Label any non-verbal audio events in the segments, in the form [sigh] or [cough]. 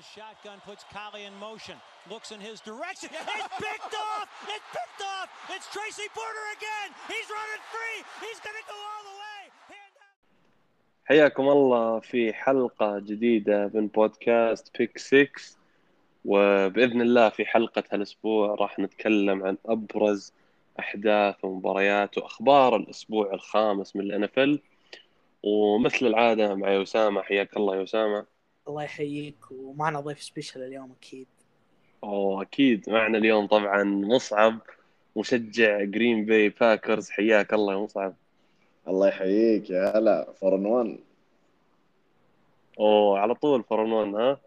the shotgun, puts Collie in motion, looks in his direction. [laughs] It's picked off! It's picked off! It's Tracy Porter again! He's running free! He's going to go all the way! حياكم الله في حلقة جديدة من بودكاست بيك 6 وبإذن الله في حلقة هالأسبوع راح نتكلم عن أبرز أحداث ومباريات وأخبار الأسبوع الخامس من الأنفل ومثل العادة مع أسامة حياك الله يا أسامة الله يحييك ومعنا ضيف special اليوم أكيد. أوه أكيد. معنا اليوم طبعا مصعب مشجع جرين باي باكرز حياك الله يا مصعب. الله يحييك يا هلا. فور ان ون أوه على طول فور ان ون ها؟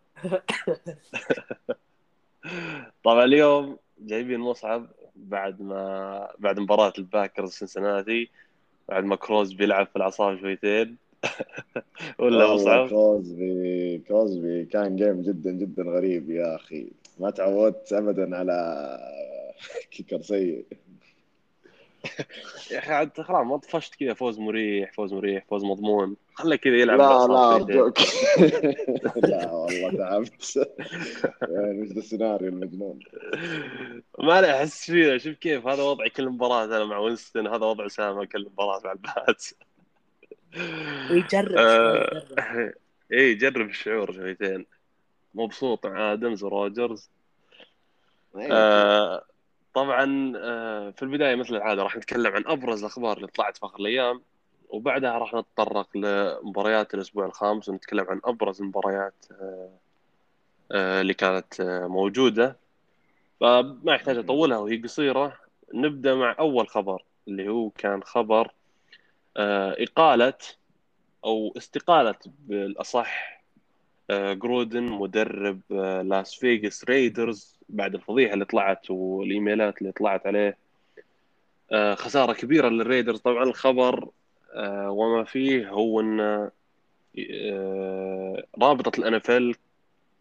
طبعا اليوم جايبين مصعب بعد ما بعد مباراة الباكرز سنسناتي بعد ما كروز بيلعب في العصا شويتين. [laughs] ولا مصعب؟ كوزبي كوزبي كان جيم جدا جدا غريب يا أخي. ما تعودت ابدا على [laughs] كيكر سيء. [laughs] يا أخي عاد خلاص ما طفشت كذا. فوز مريح فوز مريح فوز مضمون. خله كذا يلعب لا لا. أرجوك. لا والله تعبت. يعني ذا السيناريو المجنون. ما لا أحس فيه. شوف كيف هذا وضعي كل مباراة أنا مع وينستون هذا وضع اسامة كل مباراة مع الباتس ويجرب آه، [laughs] إيه جرب الشعور شويتين. مبسوط مع آدمز وروجرز آه طبعا آه في البداية مثل العادة راح نتكلم عن أبرز الأخبار اللي طلعت في آخر الأيام وبعدها راح نتطرق لمباريات الأسبوع الخامس ونتكلم عن أبرز المباريات آه آه اللي كانت آه موجودة. فما يحتاج أطولها وهي قصيرة. نبدأ مع أول خبر اللي هو كان خبر آه إقالة أو استقالة بالأصح آه، جرودن مدرب لاس فيغاس ريدرز بعد الفضيحة اللي طلعت والإيميلات اللي طلعت عليه آه، خسارة كبيرة للريدرز. طبعا الخبر وما فيه هو إن آه، رابطة ال NFL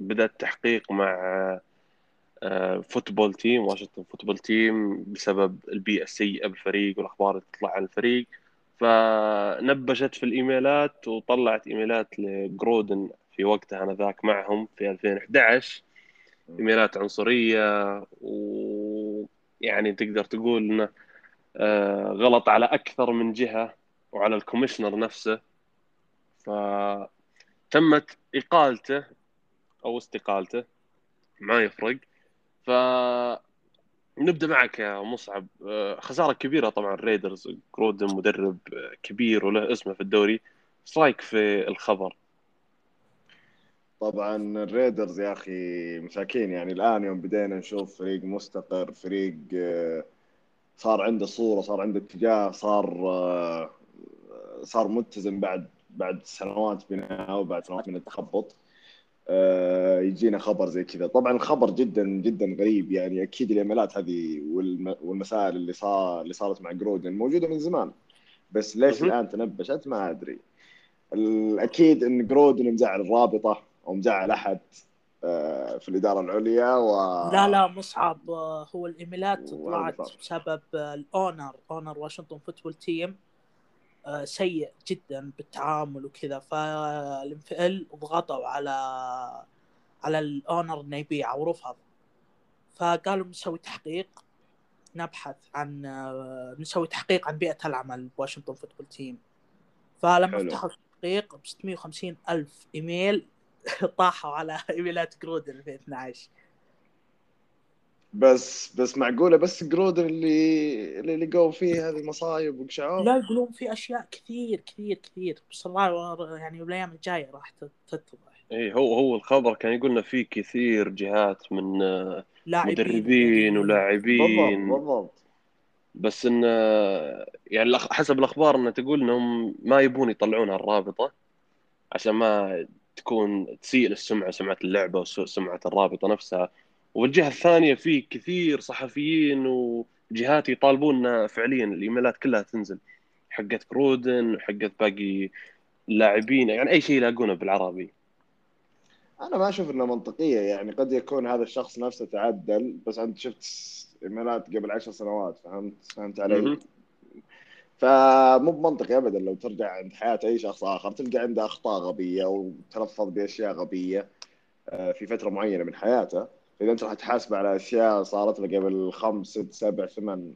بدأت تحقيق مع football team واشنطن football team بسبب البيئة السيئة بالفريق والأخبار اللي تطلع عن الفريق. فنبشت في الإيميلات وطلعت إيميلات لجرودن في وقتها أنا ذاك معهم في 2011 إيميلات عنصرية ويعني تقدر تقول إنه آه، غلط على أكثر من جهة وعلى ال commissioner نفسه. فتمت إقالته أو استقالته ما يفرق. ف نبدأ معك يا مصعب. آه، خسارة كبيرة طبعا الريدرز جرودن مدرب آه، كبير وله اسمه في الدوري. إيش رأيك في الخبر؟ طبعا الريدرز يا أخي مساكين. يعني الآن يوم بدينا نشوف فريق مستقر فريق آه، صار عنده صورة صار عنده اتجاه صار صار متزن بعد بعد سنوات بناء وبعد سنوات من التخبط. يجينا خبر زي كذا. طبعا الخبر جدا جدا غريب يعني. أكيد الإيميلات هذه والم- والمسائل اللي صار اللي صارت مع جرودن موجودة من زمان. بس ليش. الآن تنبشت؟ ما أدري. الاكيد إن جرودن مزعل الرابطة أو مزعل أحد آه، في الإدارة العليا و لا لا مصعب. آه، هو الإيميلات طلعت. بسبب آه، ال owner owner واشنطن football team آه، سيء جدا بالتعامل وكذا. فال NFL ضغطوا على على ال owner إنه يبيع ورفض فقالوا بنسوي تحقيق نبحث عن آه، نسوي تحقيق عن بيئة العمل بواشنطن football team. فلما. فتحوا التحقيق ب 650 ألف إيميل [laughs] طاحوا على إيميلات جرودن في 12 بس بس معقولة بس جرودن اللي اللي لقوا فيه هذه المصايب وقشعوه؟ لا يقولون في أشياء كثير كثير كثير. بس الله يعني بالايام الجاية راح تتضح. اي هو هو الخبر كان يقول لنا في كثير جهات من لاعبين مدربين بالضبط ولاعبين. بالضبط بس إن آه، يعني حسب الأخبار إنها تقول إنهم ما يبون يطلعونها الرابطة عشان ما تكون تسيء للسمعة سمعة اللعبة وسمعة الرابطة نفسها. والجهة الثانية في كثير صحفيين وجهات يطالبون فعليا. الإيميلات كلها تنزل. حقت كرودن وحقت باقي اللاعبين يعني أي شيء يلاقونه بالعربي. أنا ما أشوف انها منطقية. يعني قد يكون هذا الشخص نفسه تعدل بس أنت شفت إيميلات قبل عشر سنوات فهمت؟ فهمت علي؟ فمو بمنطقي ابدا لو ترجع عند حياة أي شخص آخر. تلقى عنده أخطاء غبية وتلفظ بأشياء غبية آه، في فترة معينة من حياته. فاذا أنت راح تحاسبه على أشياء صارت له قبل خمس ست سبع ثمان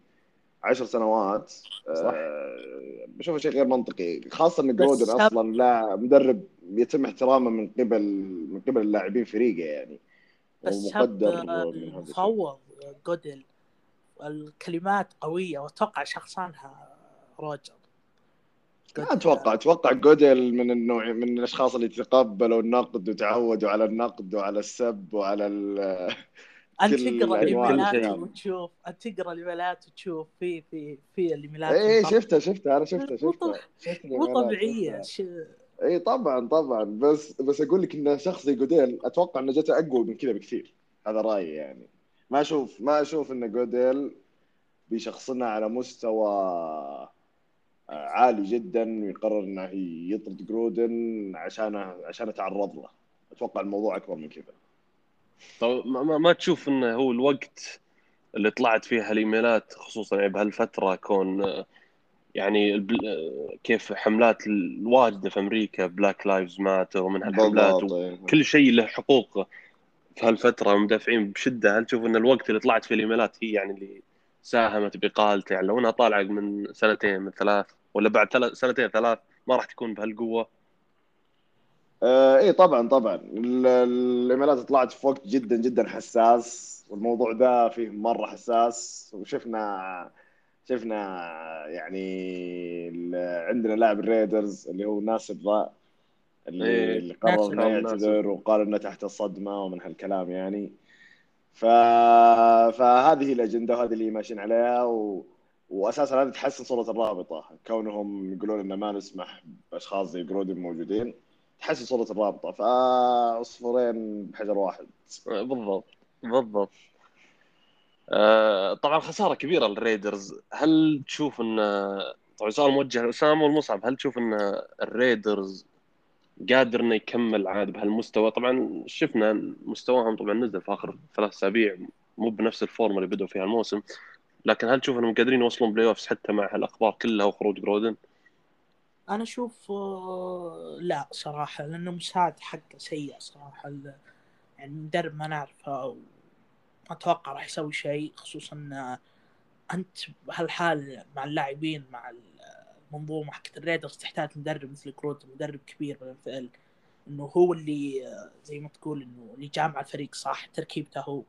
عشر سنوات صح. آه، بشوفه شيء غير منطقي خاصة إن هب- أصلا لا مدرب يتم احترامه من قبل من قبل اللاعبين فريقه يعني بس ومقدر الشيء. المفوض جودل الكلمات قوية وأتوقع شخصنها روجر لا أتوقع أتوقع جودل من النوع من الأشخاص اللي تقبلوا النقد وتعودوا على النقد وعلى السب وعلى ال [laughs] كل تقرأ الكلام. وتشوف أنت تقرأ الإيميلات وتشوف في في في الإيميلات اي شفتها شفتها أنا شفتها مو شفتها. مو. ش- اي طبعا طبعا. بس بس أقول لك إن شخص زي جوديل أتوقع إنه جته أقوى من كذا بكثير. هذا رأيي يعني. ما أشوف ما أشوف إن جوديل بيشخصنها على مستوى آه، عالي جدا ويقرر إنه يطرد جرودن عشان عشان يتعرض له. أتوقع الموضوع أكبر من كذا. طب ما, ما- ما تشوف إنه هو الوقت اللي طلعت فيها الايميلات خصوصا يعني بهالفترة كون يعني كيف حملات الواجدة في أمريكا Black Lives Matter ومن هالحملات بالضبط إيه. وكل شيء له حقوق في هالفترة مدافعين بشدة. هل تشوف إن الوقت اللي طلعت فيه الإيميلات هي يعني اللي ساهمت باقالته يعني لو إنها طالعة من سنتين من ثلاث ولا بعد ثلاث سنتين ثلاث ما راح تكون بهالقوة. آه إيه طبعا طبعا. ال- الإيميلات طلعت في وقت جدا جدا حساس. والموضوع ده فيه مرة حساس. وشفنا شفنا يعني ال- عندنا لاعب الريدرز اللي هو ناسيب ذا اللي, إيه، اللي قرر. إنه. يعتذر وقال إنه تحت الصدمة ومن هالكلام يعني. ف... فهذه الأجندة وهذه اللي ماشيين عليها و... واساسا هذه تحسن صورة الرابطة. كونهم يقولون ان ما نسمح بأشخاص زي جرودن موجودين تحسن صورة الرابطة. فعصفورين بحجر واحد. بالضبط. بالضبط. آه، طبعا خسارة كبيرة للريدرز. هل تشوف ان طبعا سؤال موجه لأسامة والمصعب. هل تشوف إن الريدرز قادر انه يكمل عاد بهالمستوى. طبعا شفنا مستواهم طبعا نزل في آخر ثلاث أسابيع مو بنفس ال form اللي بدوا فيها الموسم. لكن هل تشوف إنهم قادرين يوصلون playoffs حتى مع هالأخبار كلها وخروج جرودن؟ أنا أشوف آه، لا صراحة لأنه مساعد حقه سيء صراحة. ال- يعني مدرب ما نعرفه وما أتوقع راح يسوي شيء خصوصا آه، أنت بهالحال مع اللاعبين مع المنظومة حقت الريدرز تحتاج مدرب مثل جرودن مدرب كبير بالفعل إنه هو اللي زي ما تقول إنه اللي جامع الفريق صح؟ تركيبته هو.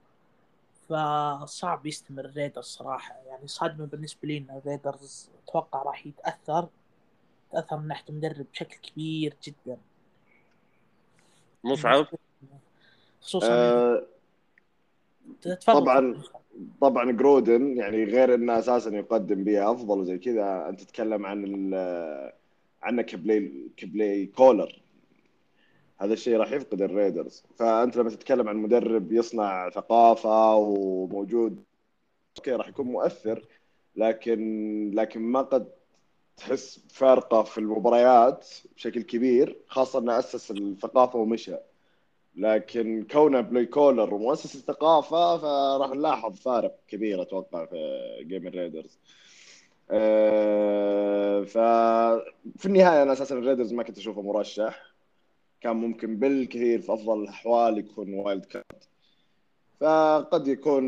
فصعب يستمر الريدرز صراحة. يعني صادمة بالنسبة لي إن الريدرز أتوقع راح يتأثر. يتأثر من ناحية المدرب بشكل كبير جدا. مصعب خصوصا آه تفضل. طبعاً. طبعا جرودن يعني غير إنه أساسا يقدم بيئة أفضل وزي كذا أنت تتكلم عن عنه ك play ك play caller. هذا الشيء راح يفقد الريدرز. فأنت لما تتكلم عن مدرب يصنع ثقافة وموجود أوكي راح يكون مؤثر لكن لكن ما قد تحس فارقه في المباريات بشكل كبير خاصة إنه أسس الثقافة ومشى. لكن كونه play caller ومؤسس الثقافة فراح نلاحظ فارق كبير أتوقع في game الريدرز أه ففي النهاية أنا أساسا الريدرز ما كنت أشوفه مرشح. كان ممكن بالكثير في أفضل الأحوال يكون wild card فقد يكون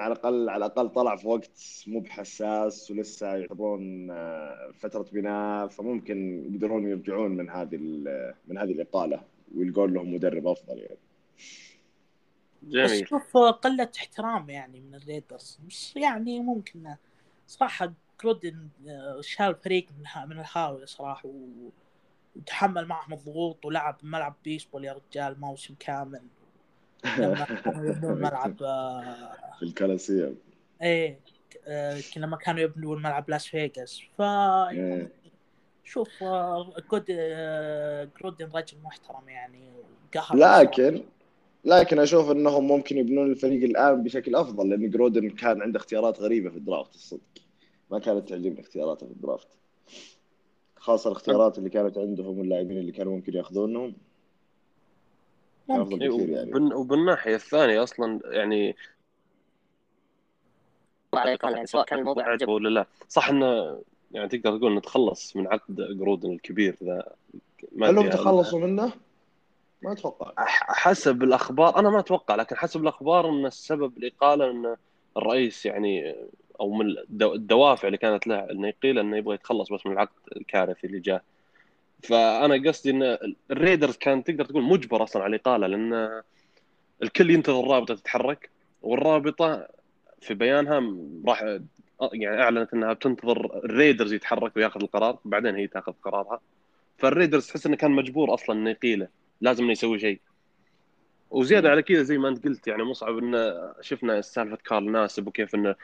على الأقل على الأقل طلع في وقت مو بحساس ولسه يعتبرون آه، فترة بناء فممكن يقدرون يرجعون من هذه من هذه الإقالة. ويلقون لهم مدرب أفضل يعني. بس جميل. شوف قلة احترام يعني من ال Raiders. بس يعني ممكن صراحة جرودن آه، شال الفريق من ها- من الهاوية صراحة و- وتحمل معهم الضغوط ولعب ملعب بيسبول يا رجال موسم كامل. لما [laughs] كانوا يبنون ملعب آه، في ال Coliseum إيه آه، لما كانوا يبنون ملعب لاس فيغاس. ف إيه. شوف coach آه، جرودن رجل محترم يعني قهر لكن لكن أشوف إنهم ممكن يبنون الفريق الآن بشكل أفضل لأن جرودن كان عنده اختيارات غريبة في ال draft الصدق. ما كانت تعجبني اختياراته في ال draft. خاصة الاختيارات اللي كانت عندهم واللاعبين اللي كانوا ممكن ياخذونهم. ممكن. بكثير يعني. وبالن- وبالناحية الثانية أصلا يعني يعني سواء كان الموضوع عجبه ولا لا. صح إنه يعني تقدر تقول نتخلص من عقد جرودن الكبير ذا. ما هل هم تخلصوا منه؟ ما أتوقع. حسب الأخبار أنا ما أتوقع لكن حسب الأخبار إن السبب الاقاله إن الرئيس يعني أو من الدو- الدوافع اللي كانت له إنه يقيل إنه يبغى يتخلص بس من العقد الكارثي اللي جاه فأنا قصدي إن ال Raiders كان تقدر تقول مجبر أصلا على الاقاله لأن الكل ينتظر الرابطة تتحرك والرابطة في بيانها راح يعني أعلنت إنها بتنتظر ال Raiders يتحرك وياخذ القرار بعدين هي تاخذ قرارها. فال Raiders تحس إنه كان مجبور أصلا إنه يقيله لازم إنه يسوي شيء. وزيادة على كذا زي ما أنت قلت يعني مصعب إنه شفنا سالفة كارل ناسيب وكيف إنه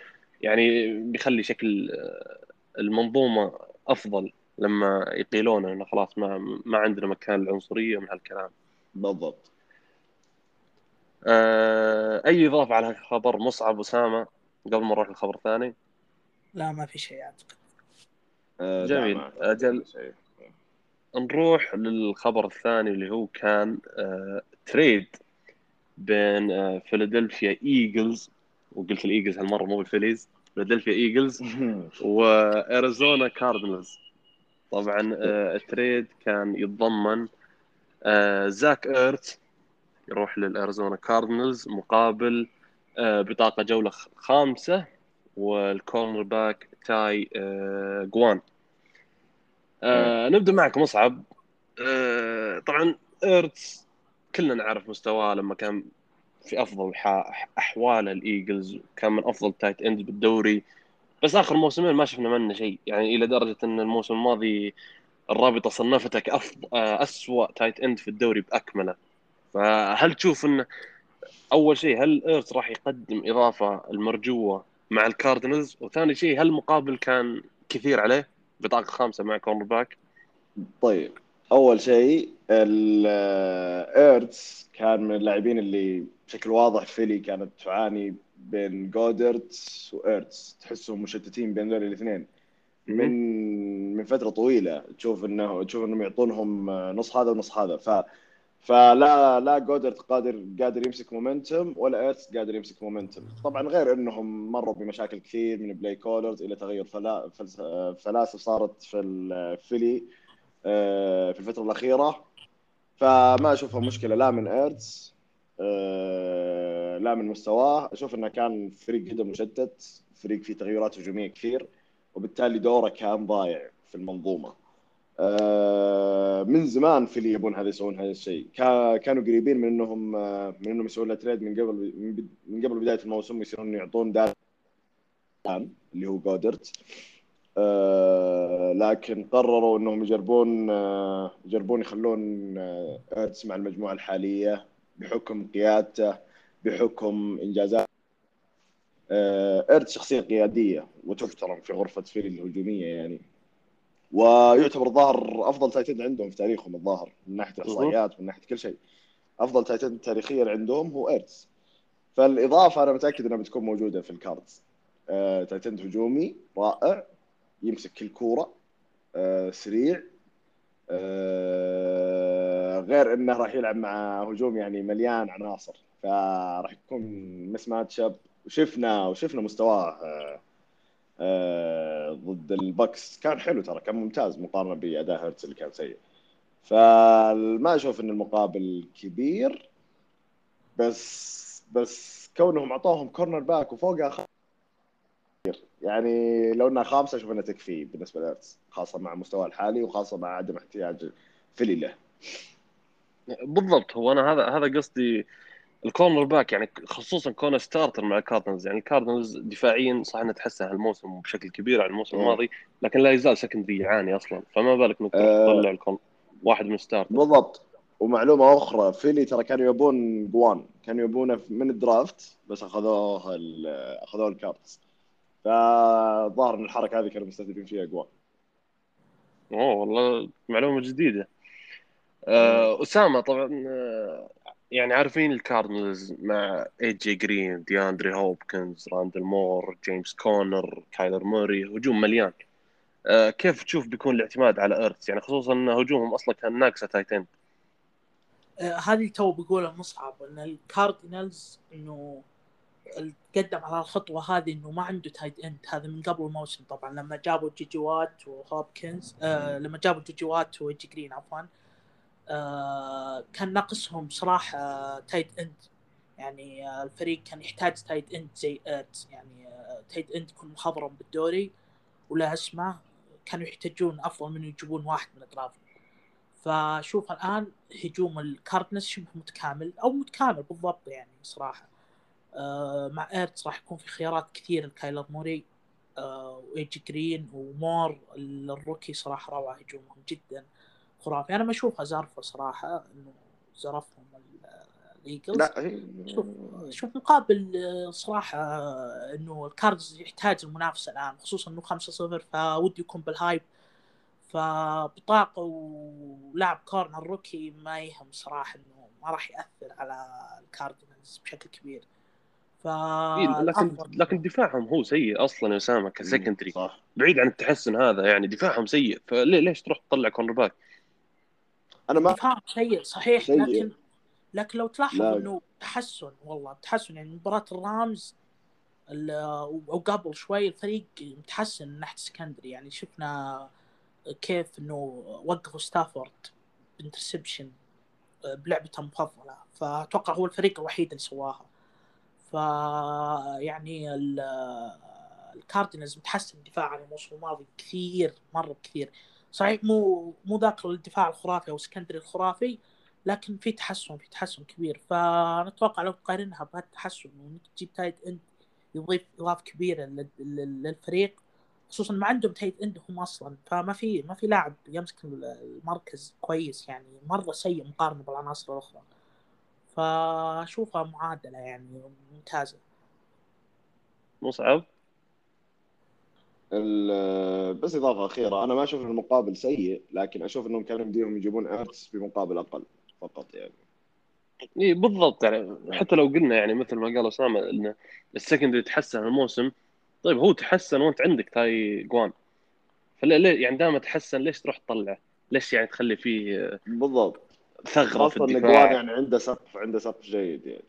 يعني بيخلي شكل آه، المنظومة أفضل لما يقيلونه إنه خلاص ما ما عندنا مكان العنصرية من هالكلام. بالضبط. آه، أي إضافة على خبر مصعب اسامه قبل ما نروح للخبر الثاني لا ما في شيء أعتقد آه، جميل. شيء. نروح للخبر الثاني اللي هو كان آه، trade بين آه، فيلادلفيا Eagles وقلت ال Eagles هالمرة مو بال Phillies فيلادلفيا Eagles واريزونا Cardinals طبعا آه، ال trade كان يتضمن آه، زاك ايرتس يروح للأريزونا Cardinals مقابل آه، بطاقة جولة خ- خامسة وال cornerback تاي آه، جوان. آه، نبدأ معك مصعب. آه، طبعا إيرتس كلنا نعرف مستواه لما كان في أفضل أحواله ال Eagles كان من أفضل tight end بالدوري. بس آخر موسمين ما شفنا منه شيء يعني إلى درجة إن الموسم الماضي الرابطة صنفته كافضل اسوء tight end في الدوري بأكمله. فهل تشوف انه أول شيء هل إيرتس راح يقدم إضافة المرجوة مع ال Cardinals. وثاني شيء هل المقابل كان كثير عليه؟ بطاقة خامسة مع cornerback طيب. أول شيء الايرتس كان من اللاعبين اللي بشكل واضح فيلي كانت تعاني بين جودرت وايرتس تحسهم مشتتين بين ذول الاثنين. من من فترة طويلة تشوف انه تشوف إنهم يعطونهم نص هذا ونص هذا. ف فلا لا جودرت قادر قادر يمسك momentum ولا ايرتس قادر يمسك momentum طبعا غير إنهم مروا بمشاكل كثير من play callers إلى تغير فلاسفة صارت في الفيلي آه، في الفترة الأخيرة. فما أشوفها مشكلة لا من ايرتس آه، لا من مستواه. أشوف إنه كان فريق جدا مشتت فريق فيه تغيرات هجومية كثير وبالتالي دوره كان ضايع في المنظومة. من زمان فيلي يبون هذا يسوون هذا الشيء. كا- كانوا قريبين من إنهم آه، من إنهم يسوون له trade من قبل من قبل بداية الموسم ويصيرون يعطون دار اللي هو جودرت آه، لكن قرروا إنهم يجربون آه، يجربون يخلون آه، ايرتس مع المجموعة الحالية بحكم قيادته بحكم انجازات آه، ايرتس شخصية قيادية وتحترم في غرفة فيلي الهجومية يعني. ويعتبر ظاهر أفضل tight end عندهم في تاريخهم الظاهر من ناحية الاحصائيات من ناحية كل شيء. أفضل tight end تاريخيا عندهم هو إيرتس. فالإضافة أنا متأكد إنها بتكون موجودة في ال Cards آه، tight end هجومي رائع يمسك كل كورة آه، سريع. آه، غير إنه راح يلعب مع هجوم يعني مليان عناصر. فراح يكون mismatch up وشفنا وشفنا مستواه آه، ضد ال Bucs كان حلو ترى كان ممتاز مقارنة بأداء هيرتز اللي كان سيء. فما أشوف إن المقابل كبير بس بس كونهم أعطوهم cornerback وفوقها خ... يعني لو إنها خامسة أشوف إنها تكفي بالنسبة لايرتس خاصة مع مستواه الحالي وخاصة مع عدم احتياج فيلي له بالضبط هو أنا هذا هذا قصدي ال cornerback يعني خصوصا كونه starter مع ال Cardinals يعني ال Cardinals دفاعيا صح إنه تحسن هالموسم بشكل كبير عن الموسم. الماضي لكن لا يزال secondary يعاني أصلا. فما بالك انك أه. تطلع ال corner واحد من starter بالضبط. ومعلومة أخرى فيلي ترى كانوا يبون جوان كانوا يبونه من ال draft بس اخذوه اخذوه ال Cards. فظاهر إن الحركة هذه كانوا مستهدفين فيها جوان. أوه والله معلومة جديدة. أه أسامة طبعا آه، يعني عارفين الكاردنالز مع اي جي جرين دياندري هوبكنز راندل مور جيمس كونر كايلر موري هجوم مليان. أه كيف تشوف بيكون الاعتماد على ايرتس يعني خصوصا إن هجومهم أصلا كان ناقصه tight end آه، هذه تو بقولها مصعب إن الكاردينالز إنه قدم على الخطوة هذه إنه ما عنده tight end هذا من قبل الموسم طبعا لما جابوا جي جي وات وهوبكنز آه لما جابوا جي جي وات واي جي جرين عفوا آه كان ناقصهم صراحة آه tight end. يعني آه الفريق كان يحتاج tight end زي ايرت يعني آه tight end يكون مخضرم بالدوري ولا اسمه كانوا يحتاجون أفضل من يجيبون واحد من ال draft فشوف الآن هجوم الكاردنالز شبه متكامل أو متكامل بالضبط يعني صراحة. آه مع ايرتس راح يكون في خيارات كثير لكايلر موري آه واي جي جرين ومور ال rookie صراحة روعة هجومهم جدا. خرافي. أنا ما اشوفها زارفه صراحة إنه زرفهم الإيجلز. لا هي شوف شوف مقابل آه، صراحة آه، إنه الكاردز يحتاج المنافسة الآن خصوصا إنه 5-0 فودي يكون بال hype. فبطاقة ولاعب corner rookie ما يهم صراحة إنه ما راح يأثر على الكاردينالز بشكل كبير. ف إيه، لكن لكن دفاعهم هو سيء أصلا يا أسامة ك secondary. بعيد عن التحسن هذا يعني دفاعهم سيء. فليش تروح تطلع cornerback؟ أنا ما دفاع سيء صحيح سيء. لكن لكن لو تلاحظ لا. إنه تحسن والله تحسن يعني مباراة الرامز ال- أو قبل شوي الفريق متحسن من ناحية ال secondary يعني شفنا كيف إنه وقفوا ستافورد interception بلعبته المفضلة فأتوقع هو الفريق الوحيد اللي سواها ف يعني ال- الكاردينالز متحسن دفاعا الموسم الماضي كثير مرة كثير صحيح مو مو ذاك الدفاع الخرافي أو ال secondary الخرافي لكن في تحسن في تحسن كبير. فأنا أتوقع لو تقارنها بهالتحسن وإنك تجيب tight end يضيف إضافة كبيرة لل- لل- للفريق خصوصا ما عندهم tight end هم أصلا فما في ما في لاعب يمسك المركز كويس يعني مرة سيء مقارنة بالعناصر الأخرى. فأشوفها معادلة يعني ممتازة. مصعب بس إضافة أخيرة أنا ما أشوف المقابل سيء لكن أشوف إنهم كانوا يمديهم يجيبون ايرتس بمقابل أقل فقط يعني. إي بالضبط يعني حتى لو قلنا يعني مثل ما قال أسامة إن ال secondary تحسن الموسم طيب هو تحسن وأنت عندك تاي جاون. فليه ليه يعني دام تحسن ليش تروح تطلعه؟ ليش يعني تخلي فيه بالضبط. ثغرة في جوان الدفاع؟ يعني عنده سقف عنده سقف جيد يعني.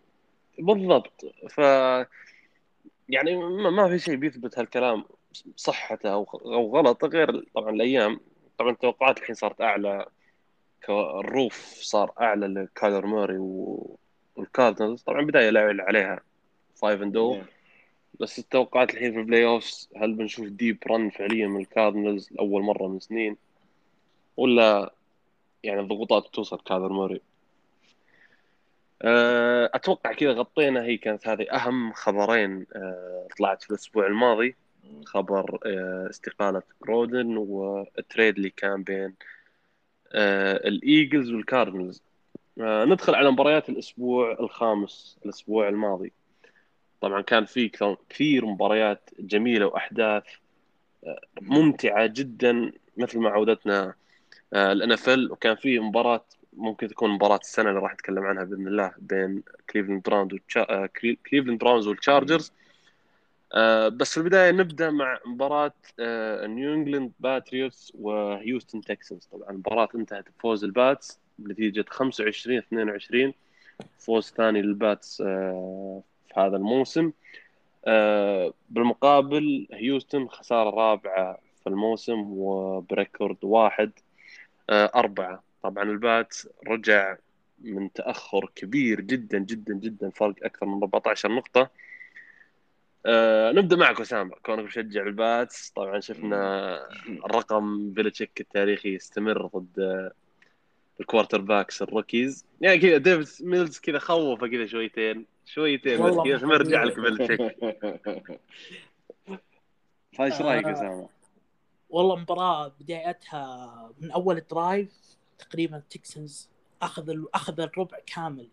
بالضبط. ف يعني ما في شيء بيثبت هالكلام. صحته أو أو غلط غير طبعا الأيام. طبعا التوقعات الحين صارت أعلى ال roof صار أعلى لكايلر موري والكاردنالز طبعا بداية لا عليها. 5 and. بس التوقعات الحين في ال playoffs هل بنشوف deep run فعليا من الكاردنالز لأول مرة من سنين؟ ولا يعني الضغوطات بتوصل كايلر موري؟ أه، أتوقع كذا غطينا هي كانت هذه أهم خبرين أه، طلعت في الأسبوع الماضي. خبر أه، استقالة جرودن وال trade اللي كان بين أه، الإيجلز والكاردنالز أه، ندخل على مباريات الأسبوع الخامس الأسبوع الماضي. طبعا كان في كث- كثير مباريات جميلة وأحداث أه، ممتعة جدا مثل ما عودتنا ال NFL. وكان في مباراة ممكن تكون مباراة السنة اللي راح نتكلم عنها بإذن الله بين كليفلاند براونز والتشا... كليفلاند براونز والتشارجرز. آه، بس في البداية نبدأ مع مباراة آه، نيو انجلاند باتريوتس وهيوستن تكسنز طبعا المباراة انتهت بفوز الباتس بنتيجه 25 22 فوز ثاني للباتس آه، في هذا الموسم. آه، بالمقابل هيوستن خسارة رابعة في الموسم وب record واحد آه، أربعة. طبعا الباتس رجع من تأخر كبير جدا جدا جدا فرق أكثر من 14 نقطة. آه نبدأ معك أسامة كونك مشجع الباتس طبعا شفنا الرقم بيلتشيك التاريخي يستمر ضد ال quarterbacks ال rookies يعني كذا ديفيس ميلز كذا خوفه كذا شويتين شويتين بس كذا ثم يرجع لك. بيلتشيك [laughs] فايش رأيك آه. أسامة؟ والله مباراة بدايتها من أول drive تقريبا تكسنز أخذ ال- أخذ الربع كامل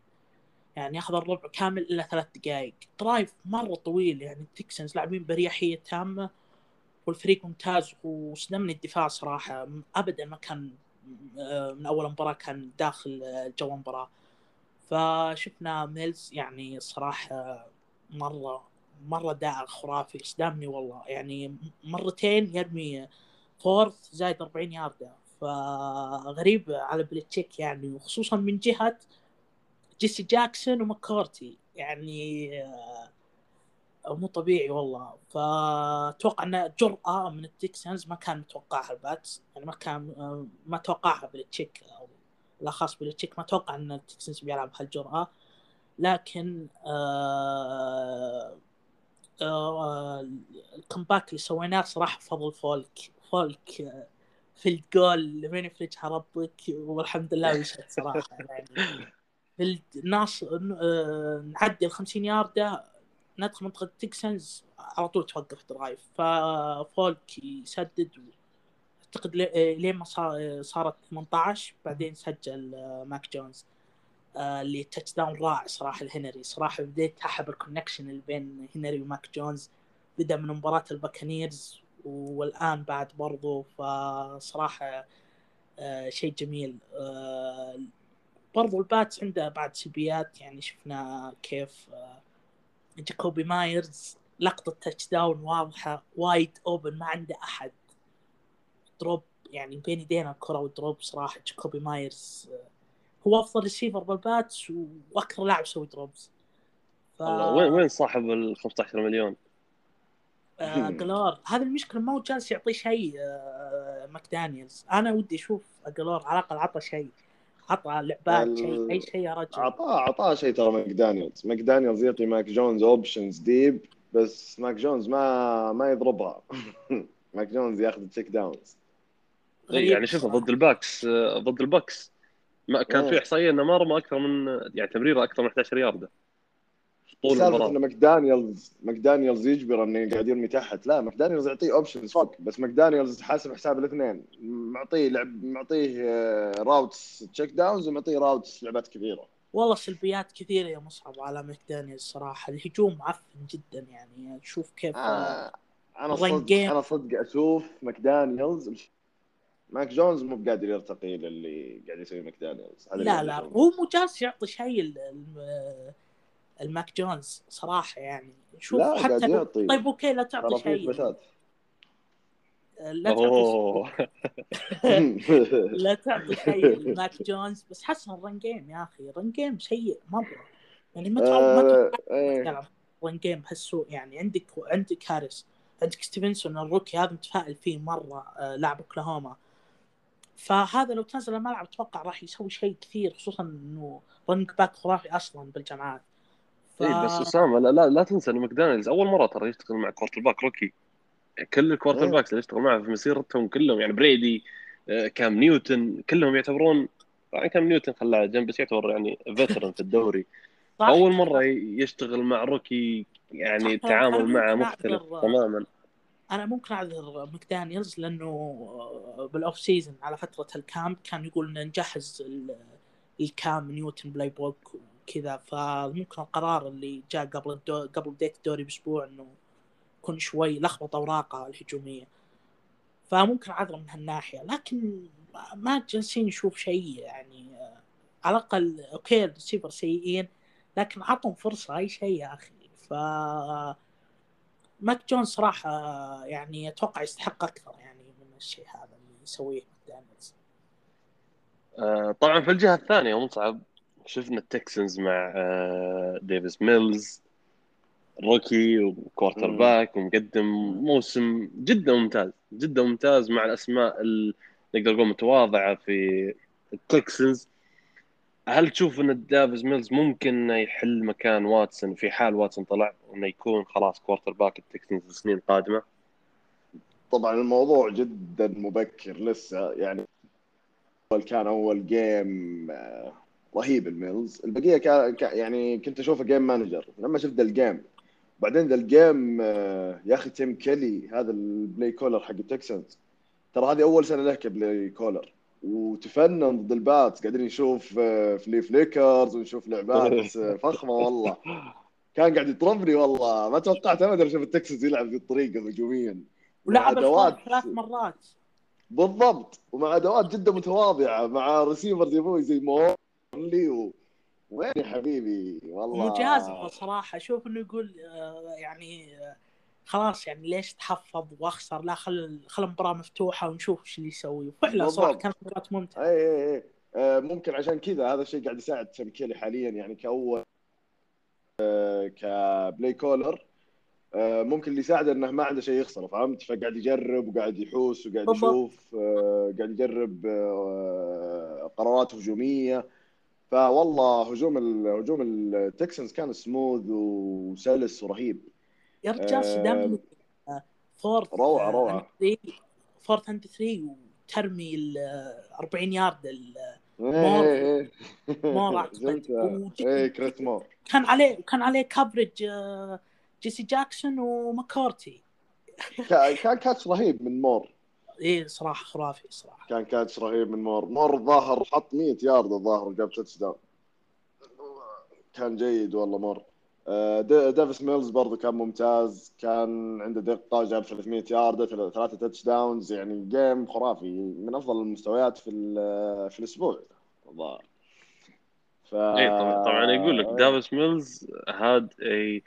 يعني أخذ الربع كامل إلا ثلاث دقائق drive مرة طويل يعني التكسنز لاعبين بريحية تامة والفريق ممتاز وصدمني الدفاع صراحة. أبدا ما كان آه، من أول مباراة كان داخل آه، جو المباراة. فشفنا ميلز يعني صراحة مرة مرة داعر خرافي صدمني والله. يعني مرتين يرمي fourth زايد 40 ياردة. فغريب على بليتشيك يعني وخصوصا من جهة جي سي جاكسون ومكورتي يعني آه، مو طبيعي والله. فأتوقع انها جرأة من التكسنز ما كان متوقعها الباتس يعني ما كان آه، ما توقعها بليتشيك أو بالاخص بليتشيك. ما أتوقع إن التكسنز بيلعب بهالجرأه لكن آه ال comeback اللي سويناه صراحة بفضل فولك. فولك فيلد جول لمن يفرجها ربك؟ والحمد لله ويشهد صراحة. يعني الناس آه، نعدي ال 50 ياردة ندخل منطقة التكسنز على طول توقف drive ففولك يسدد أعتقد لي- لين ما صار- صارت 18 بعدين سجل آه، ماك جونز آه، اللي touchdown رائع صراحة الهنري صراحة بديت أحب ال connection اللي بين هنري وماك جونز بدأ من مباراة الباكانيرز والآن بعد برضو. فصراحه آه، شيء جميل آه، برضو الباتس عنده بعد سلبيات يعني شفنا كيف آه، جاكوبي مايرز لقطة touchdown واضحة wide open ما عنده أحد. drop يعني بين يدينا الكرة و drop صراحة جاكوبي مايرز آه، هو أفضل ريسيفر بالباتس وأكثر لاعب يسوي drops ف... والله وين وين صاحب ال 15 مليون؟ آه [laughs] اقلور هذا المشكلة ما هو جالس يعطي شيء آه ماكدانيلز أنا ودي أشوف اقلور على الأقل عطى شيء. عطى لعبات شيء أي شيء يا رجل. عطاه عطاه شيء ترى ماكدانيالز ماكدانيالز يعطي ماك جونز options deep بس ماك جونز ما ما يضربها. [laughs] ماك جونز ياخذ check downs إي، يعني شوف ضد الباكس ضد الباكس. ما كان إيه. في إحصائية إنه ما رمى أكثر من يعني تمريرة أكثر من 11 يارده طول سالفة المباراه ان ماكدانيالز ماكدانيالز يجبر إنه قاعد يرمي تحت. لا ماكدانيالز يعطيه options فوق بس ماكدانيالز حاسب حساب الاثنين. معطيه لعب معطيه routes check downs ومعطيه routes لعبات كبيره والله سلبيات كثيرة يا مصعب على ماكدانيلز صراحة. الهجوم معفن جدا يعني. شوف كيف آه. أنا صدق. أنا صدق أشوف ماكدانيالز مش- ماك جونز مو بقادر يرتقي للي قاعد يسوي اللي لا لا. هو مو جالس يعطي شيء الماك جونز صراحة يعني. شوف لا، حتى يعطي. طيب okay لا تعطي شيء. اثباتات لا تعطي [laughs] لا تعطي شيء لماك جونز بس حسن ال run game يا أخي. ال run game سيء مرة. يعني ما تعرف ما آه، run game بهالسوء يعني. عندك عندك هاريس عندك ستيفنسون ال rookie هذا متفائل فيه مرة آه، لاعب أوكلاهوما. فهذا لو تنزل الملعب أتوقع راح يسوي شيء كثير خصوصا إنه running back خرافي أصلا بالجامعات. ف... اي بس أسامة لا, لا لا تنسى إن ماكدانيالز أول مرة ترى يشتغل مع quarterback rookie كل ال quarter إيه. backs اللي يشتغل معه في مسيرتهم كلهم يعني بريدي آه، كام نيوتن كلهم يعتبرون طبعا كام نيوتن خلاه جنب بس يعتبر يعني veteran في الدوري [laughs] صح. أول مرة يشتغل مع rookie يعني التعامل معه مختلف أعذر- تماما أنا ممكن أعذر ماكدانيلز لأنه بال off season على فترة ال camp كان يقول ان نجهز ال- الكام نيوتن playbook وكذا فممكن القرار اللي جاء قبل الدو... قبل بداية الدوري بأسبوع إنه يكون شوي لخبط اوراقه الهجومية. فممكن اعذره من هالناحية. لكن ما- جالسين نشوف شيء يعني على الأقل okay ال receiver سيئين لكن عطهم فرصة أي شيء يا أخي. ف ماك جونز صراحة يعني أتوقع يستحق أكثر يعني من الشيء هذا اللي يسويه ماكدانيلز آه، طبعا في الجهة الثانية مصعب شفنا التكسنز مع آه، ديفيس ميلز rookie و quarter. back ومقدم موسم جدا ممتاز جدا ممتاز مع الأسماء اللي نقدر نقول متواضعة في التكسنز هل تشوف إن دافيس ميلز ممكن إنه يحل مكان واتسون في حال واتسون طلع وانه يكون خلاص quarterback التكسنز السنين القادمة؟ طبعا الموضوع جدا مبكر لسه يعني كان أول game رهيب الميلز. البقية كان كان- يعني كنت أشوفه game manager لما شفت ذا ال game. بعدين ذا ال game آه، يا أخي تيم كيلي هذا ال play caller حق التكسنز ترى هذه أول سنة له ك play caller وتفنن ضد الباتس قاعدين نشوف آه، flea flickers ونشوف لعبات آه، [laughs] فخمة والله. كان قاعد يطربني والله. ما توقعت ابدا أشوف التكسنز يلعب بهذه الطريقة هجوميا ولعب أدوات. ال four ثلاث مرات. بالضبط. ومع أدوات جدا متواضعة. مع receivers يبوي زي مور لي و... وين يا حبيبي؟ والله. مجازفه صراحة. أشوف إنه يقول آه، يعني آه، خلاص يعني ليش تحفظ واخسر؟ لا خل خل المباراة مفتوحة ونشوف إيش اللي يسوي. وفعلا صراحة. كانت مباراة ممتعة. اي اي اي آه، ممكن عشان كذا هذا الشيء قاعد يساعد تيم كيلي حاليا. يعني كأول ك play caller ممكن اللي يساعده إنه ما عنده شيء يخسره فهمت؟ فقاعد يجرب وقاعد يحوس وقاعد. يشوف قاعد يجرب قرارات هجومية. فوالله هجوم هجوم التكسنز كان سموث وسلس ورهيب يا رجال صدام fourth روعة، روعة. fourth and 3 وترمي ال 40 يارد ال- إيه، إيه، إيه. مور. [laughs] شفته. وجد- إيه كريس مور كان عليه كان عليه coverage جي سي جاكسون وماكورتي كان كان catch رهيب من مور إيه صراحة خرافي صراحة. كان catch رهيب من مور. مور الظاهر حط 100 يارد الظاهر وجاب touchdown كان جيد والله مور. آه، دا- ديفيس ميلز برضو كان ممتاز. كان عنده دقة جاب 300 يارد ثل- ثلاثة touchdowns يعني game خرافي. من أفضل المستويات في ال- في الأسبوع. الظاهر. ف... اي طبعا طبعا يقول لك دافيس ميلز had a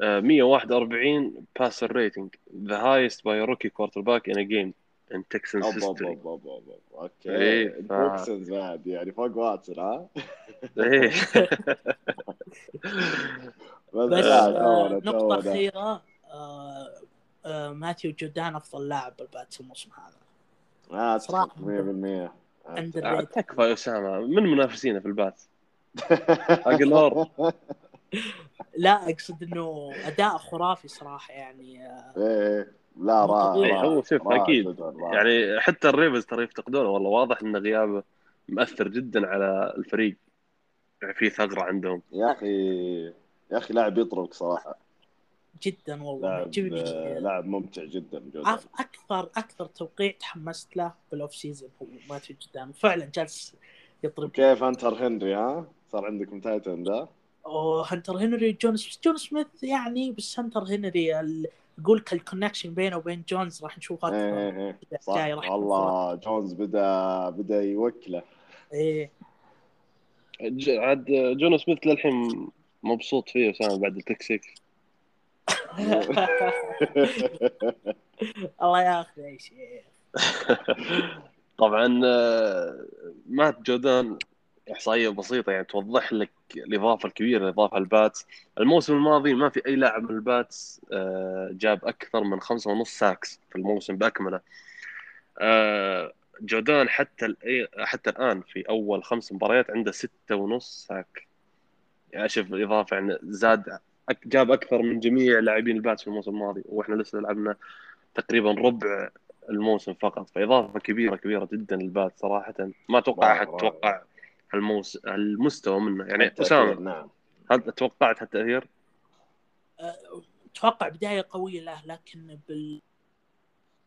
141 passer rating the highest by rookie quarterback in a game in Texans أوب أوب history. Okay إيه، ف- التكسنز بعد يعني فوق واتسون ها إيه بس آه، آه، آه، ماثيو جودان افضل لاعب بالباتس الموسم هذا ما اتفق صراحة. 100% عند آه، الريت تكفى يا اسامه من منافسينه في البات حق النار لا اقصد انه اداء خرافي صراحة يعني آه، إيه لا رائع رائع. هو شوف رائع. يعني حتى الريفنز ترى يفتقدونه. والله واضح إن غيابه مؤثر جدا على الفريق. يعني في ثغرة عندهم. يا أخي يا أخي لاعب يطرق صراحة. جدا والله. لاعب لاعب ممتع جدا جدا أكثر أكثر توقيع تحمست له بال off season هو ماثيو جودان فعلا جالس يضرب كيف هنتر هنري ها؟ صار عندكم tight end ده وهنتر هنري جونو سميث جونو سميث يعني بس هنتر هنري ال- يقول لك ال connection بينه وبين جونز راح نشوف إيه أكثر إيه راح والله جونز بدا بدا يوكله. إيه. ج- عاد جونو سميث للحين مبسوط فيه اسامه بعد التكسيك [laughs] الله ياخذ اي شيء طبعا آه، مات جودان إحصائية بسيطة يعني توضح لك الإضافة الكبيرة اللي اضافها الباتس. الموسم الماضي ما في أي لاعب من الباتس آه، جاب أكثر من خمسة ونص sacks في الموسم بأكمله. آه، جودان حتى ال- حتى الآن في أول خمس مباريات عنده ستة ونص sack. يعني شوف الإضافة يعني زاد جاب أكثر من جميع لاعبين الباتس في الموسم الماضي وإحنا لسه لعبنا تقريبا ربع الموسم فقط. فإضافة كبيرة كبيرة جدا للبات صراحة. ما أتوقع أحد. توقع الموس... المستوى منه. يعني أسامة نعم. هل توقعت هالتاثير؟ أتوقع بداية قوية له لكن بال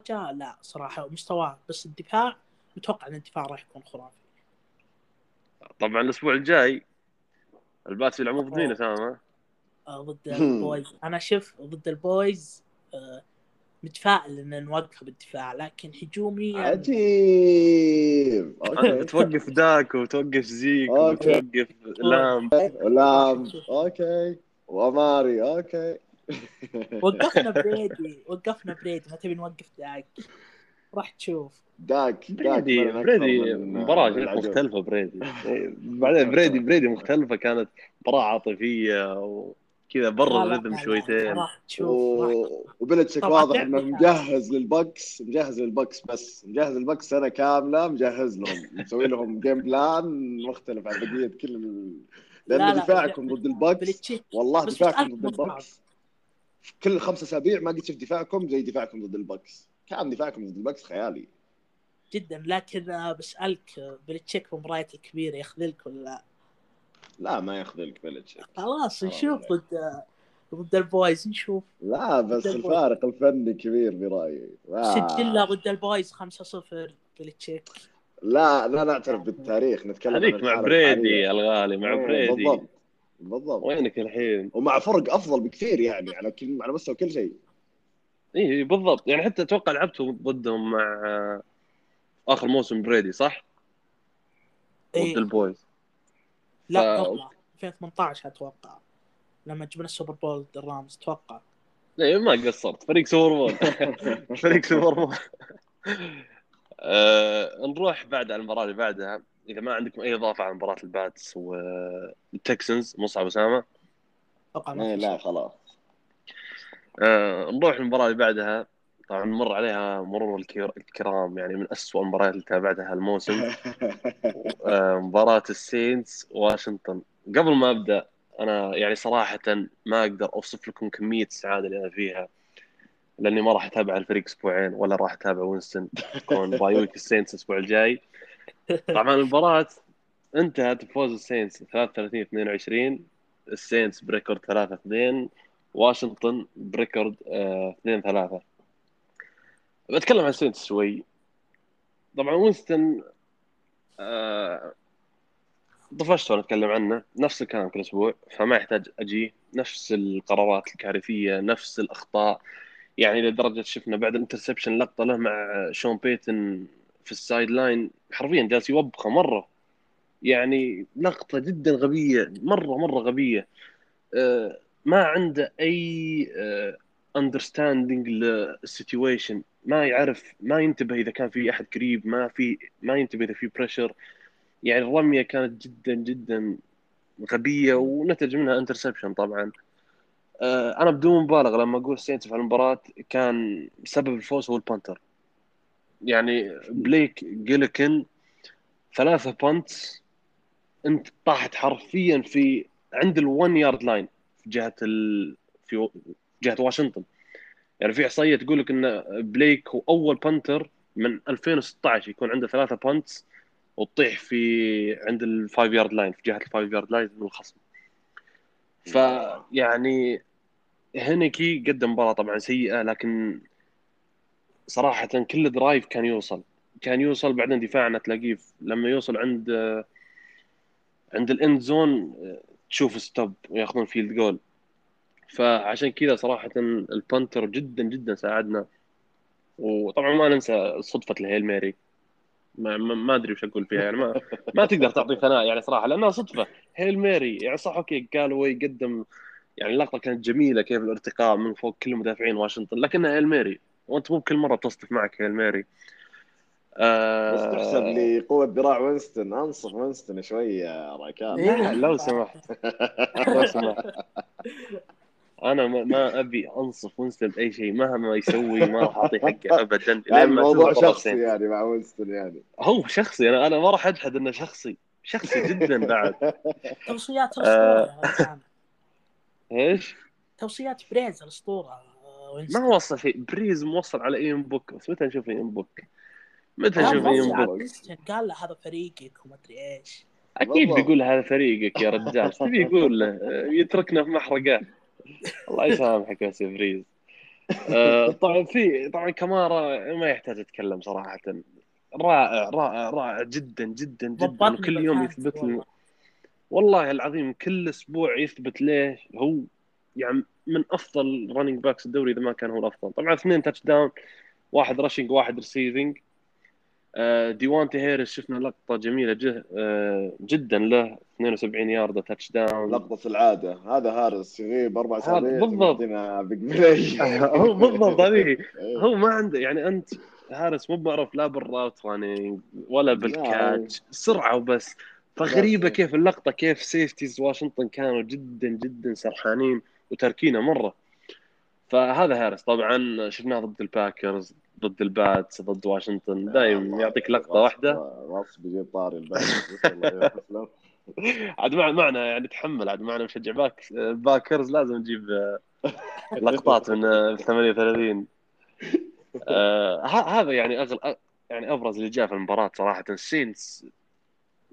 لا صراحة مستواه بس الدفاع متوقع إن الدفاع راح يكون خرافي. طبعا الأسبوع الجاي البات يلعبون ضد مين اسامه؟ ضد البويز. أنا شوف ضد البويز آه، متفائل إن نوقف بالدفاع لكن هجومي يعني عجيب okay. بتوقف داك وتوقف زيك okay. وتوقف لام. لام Okay. وأماري. Okay. وقفنا [laughs] بريدي. وقفنا بريدي. ما تبي نوقف داك؟ راح تشوف. داك بريدي بريدي مباراة. مختلفة بريدي. [laughs] بعدين بريدي بريدي مختلفة كانت مباراة عاطفية وكذا برا ال rhythm لا، شويتين. راح تشوف راح و- وبلتشيك طبعاً واضح إنه. مجهز للبكس مجهز للبكس بس مجهز للبكس سنة كاملة مجهز لهم. مسوي لهم game plan مختلف عن بقية كل ال... لا، لأن لا، دفاعكم لا، ضد البكس والله دفاعكم ضد. البكس كل خمس أسابيع ما قد شفت دفاعكم زي دفاعكم ضد البكس كان دفاعكم ضد البكس خيالي. جدا لكن آه، بسألك آه، بلتشيك في المباريات الكبيره يخذلك ولا لا؟ لا ما يخذلك بلتشيك خلاص نشوف. ضد ضد البويز نشوف لا بس ضد الفارق الفني كبير برأيي لا. سجلنا ضد البويز 5-0 بلتشيك لا لا نعترف بالتاريخ نتكلم عن هذيك مع بريدي. الغالي مع إيه، بريدي بالضبط بالضبط وينك الحين؟ ومع فرق أفضل بكثير يعني على كل على مستوى كل شيء اي بالضبط يعني حتى أتوقع لعبتوا ضدهم مع آخر موسم بريدي صح؟ ضد إيه. البويز لا ف- قبله 2018 أتوقع. لما جبنا ال Super Bowl الرامز أتوقع. اي ما قصرت. فريق Super Bowl. [laughs] فريق Super Bowl. [laughs] آه نروح بعد على المباراة اللي بعدها. إذا ما عندكم أي إضافة عن مباراة الباتس والتكسنز مصعب أسامة. أتوقع إيه لا. خلاص. آه نروح المباراة اللي بعدها. طبعا مر عليها مرور الكر- الكرام يعني من أسوأ المباريات اللي تابعتها الموسم [laughs] آه مباراة السينتس واشنطن. قبل ما أبدأ أنا يعني صراحة ما أقدر أوصف لكم كمية السعاده اللي أنا فيها لأني ما راح أتابع الفريق أسبوعين ولا راح أتابع وينستون كون [laughs] bye week السينتس الأسبوع الجاي. طبعا المباراة انتهت بفوز السينتس 33 22 السينتس ب record 3 2 واشنطن ب record 2 3 بتكلم عن السينتس شوي. طبعا وينستون آه، طفشت وأنا أتكلم عنه. نفس الكلام كل أسبوع فما يحتاج أجي. نفس القرارات الكارثية نفس الأخطاء. يعني لدرجه شفنا بعد ال interception لقطة له مع شون بيتن في ال sideline حرفيا جالس يوبخه مرة. يعني لقطة جدا غبية مرة مرة غبية. آه، ما عنده أي understanding لل situation ما يعرف ما ينتبه إذا كان في أحد قريب ما في ما ينتبه إذا في pressure يعني الرمية كانت جدا جدا غبية ونتج منها interception طبعا. آه، أنا بدون مبالغة لما أقول Saints في المباراه كان سبب الفوز هو ال punter يعني بليك جيليكن ثلاثة punts أنت طاحت حرفيا في عند ال1 yard line في جهة ال... في جهة واشنطن يعني في إحصائية تقول لك إن بليك هو أول punter من 2016 يكون عنده ثلاثة punts وتطيح في عند ال five yard line في جهة ال five yard line من الخصم. فيعني هينيكي قدم مباراة طبعا سيئة لكن صراحة كل drive كان يوصل. كان يوصل بعدين دفاعنا تلاقيه لما يوصل عند عند ال end zone تشوف stop وياخذون field goal فعشان كذا صراحة ال punter جدا جدا ساعدنا. وطبعا ما ننسى صدفة ال Hail Mary. ما, ما, ما أدري وش أقول فيها يعني ما [laughs] ما تقدر تعطي ثناء يعني صراحة لأنها صدفة. Hail Mary يعني صح okay قالوا يقدم يعني اللقطة كانت جميلة كيف الارتقاء من فوق كل مدافعين واشنطن لكنها Hail Mary. وأنت مو بكل مرة تصطف معك Hail Mary. بس تحسب لي قوه ذراع وينستون. أنصف وينستون شوي يا رايكان إيه. لو سمحت. [laughs] لو سمحت. أنا ما, ما أبي أنصف وينستون بأي شيء مهما يسوي ما راح أعطيه حقه [laughs] ابدا يعني الموضوع شخصي. يعني مع وينستون يعني هو شخصي أنا أنا ما راح أجحد إنه شخصي شخصي جدا بعد [laughs] توصيات آه. الاسطوره يا رجال. إيش؟ توصيات بريز الأسطورة آه، ما. وصل شيء بريز موصل على ايم بوك بس متى نشوف ايم بوك؟ متى لا، نشوف ايم بوك؟ قال له هذا فريقك وما أدري إيش أكيد. بيقول هذا فريقك يا رجال إيش تبي يقول له؟ يتركنا في محرقة الله يسامحك يا سي بريز آه، طبعا في طبعا كمارا ما يحتاج أتكلم صراحة. رائع رائع رائع جدا جدا جدا. وكل يوم يثبت لي والله. والله العظيم كل أسبوع يثبت ليه هو يعني من أفضل running backs الدوري إذا ما كان هو الأفضل. طبعا اثنين touchdown واحد rushing واحد receiving ديونتي هاريس شفنا لقطة جميلة جه آه، جدا له 72 ياردة touchdown لقطة العادة. هذا هارس يغيب أربع هذا أسابيع بالضبط. play هو بالضبط هذه إيه. هو ما عنده يعني أنت هاريس مو معروف لا بال route running ولا بال catch سرعة وبس. فغريبة. كيف اللقطة كيف safeties واشنطن كانوا جدا جدا سرحانين وتاركينه مرة. فهذا هاريس. طبعا شفناه ضد ال Packers. ضد ال Pats ضد واشنطن. دايم يعطيك لقطة واحدة. راس بيجيب طاري. [laughs] عاد مع معنا يعني تحمل عاد معنا مشجع باك Packers لازم نجيب آه، [laughs] لقطات من آه، 38 آه، ه- هذا يعني أغل يعني أبرز اللي جاء في المباراة صراحة. ال Saints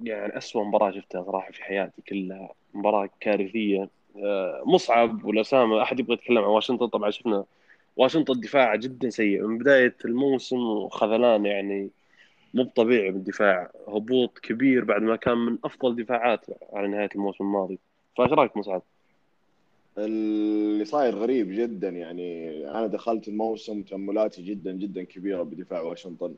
يعني أسوأ مباراة شفتها صراحة في حياتي كلها. مباراة كارثية. آه، مصعب والاسامه أحد يبغى يتكلم عن واشنطن؟ طبعا شفنا واشنطن دفاع جدا سيء. من بداية الموسم وخذلان يعني مو طبيعي بالدفاع. هبوط كبير بعد ما كان من أفضل دفاعات على نهاية الموسم الماضي. فإيش رأيك مصعب؟ اللي صاير غريب جدا يعني أنا دخلت الموسم تأملاتي جدا جدا كبيرة بدفاع واشنطن.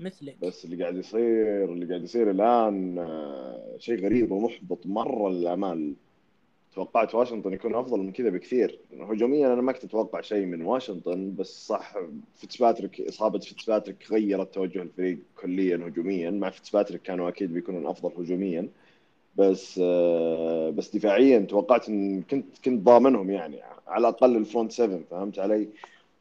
مثلك. بس اللي قاعد يصير اللي قاعد يصير الآن آه، شيء غريب ومحبط مرة للآمال. توقعت واشنطن يكون أفضل من كذا بكثير. هجوميا أنا ما كنت أتوقع شيء من واشنطن بس صح فيتسباتريك إصابة فيتسباتريك غيرت توجه الفريق كليا هجوميا. مع فيتسباتريك كانوا أكيد بيكونون أفضل هجوميا. بس آه، بس دفاعيا توقعت إن كنت كنت ضامنهم يعني على الأقل ال front 7 فهمت علي؟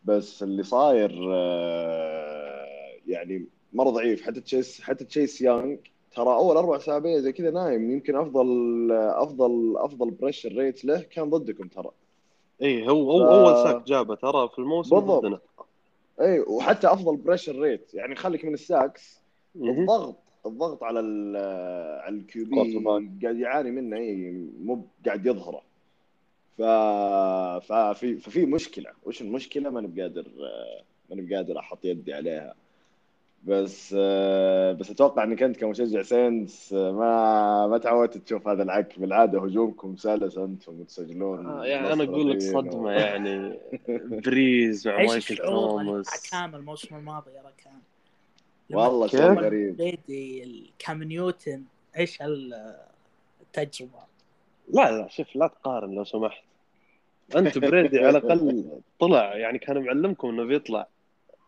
بس اللي صاير آه، يعني مرة ضعيف. حتى تشيس حتى تشيس يانج ترى أول أربع اسابيع زي كذا نايم يمكن أفضل أفضل أفضل pressure rate له كان ضدكم ترى. اي هو هو ف- أول sack جابه ترى في الموسم بالضبط. ضدنا. اي وحتى أفضل pressure rate يعني خليك من ال sacks. الضغط الضغط على ال على ال QB quarterback. قاعد يعاني منه اي مو قاعد يظهره. ف... ففي ففي مشكلة. وش المشكلة؟ ما نبي قادر ما نبي قادر أحط يدي عليها. بس بس أتوقع إنك أنت كمشجع Saints ما ما تعودت تشوف هذا العك بالعادة هجومكم سلس أنتم وتسجلون آه يعني أنا أقول لك صدمة و- يعني [laughs] بريز مع مايكل توماس. كان الموسم الماضي يا ركان؟ لما والله؟ شيء غريب. بريدي كام نيوتن إيش هال- التجربة؟ لا لا شوف لا تقارن لو سمحت. أنت بريدي على الأقل طلع يعني كان معلمكم إنه بيطلع.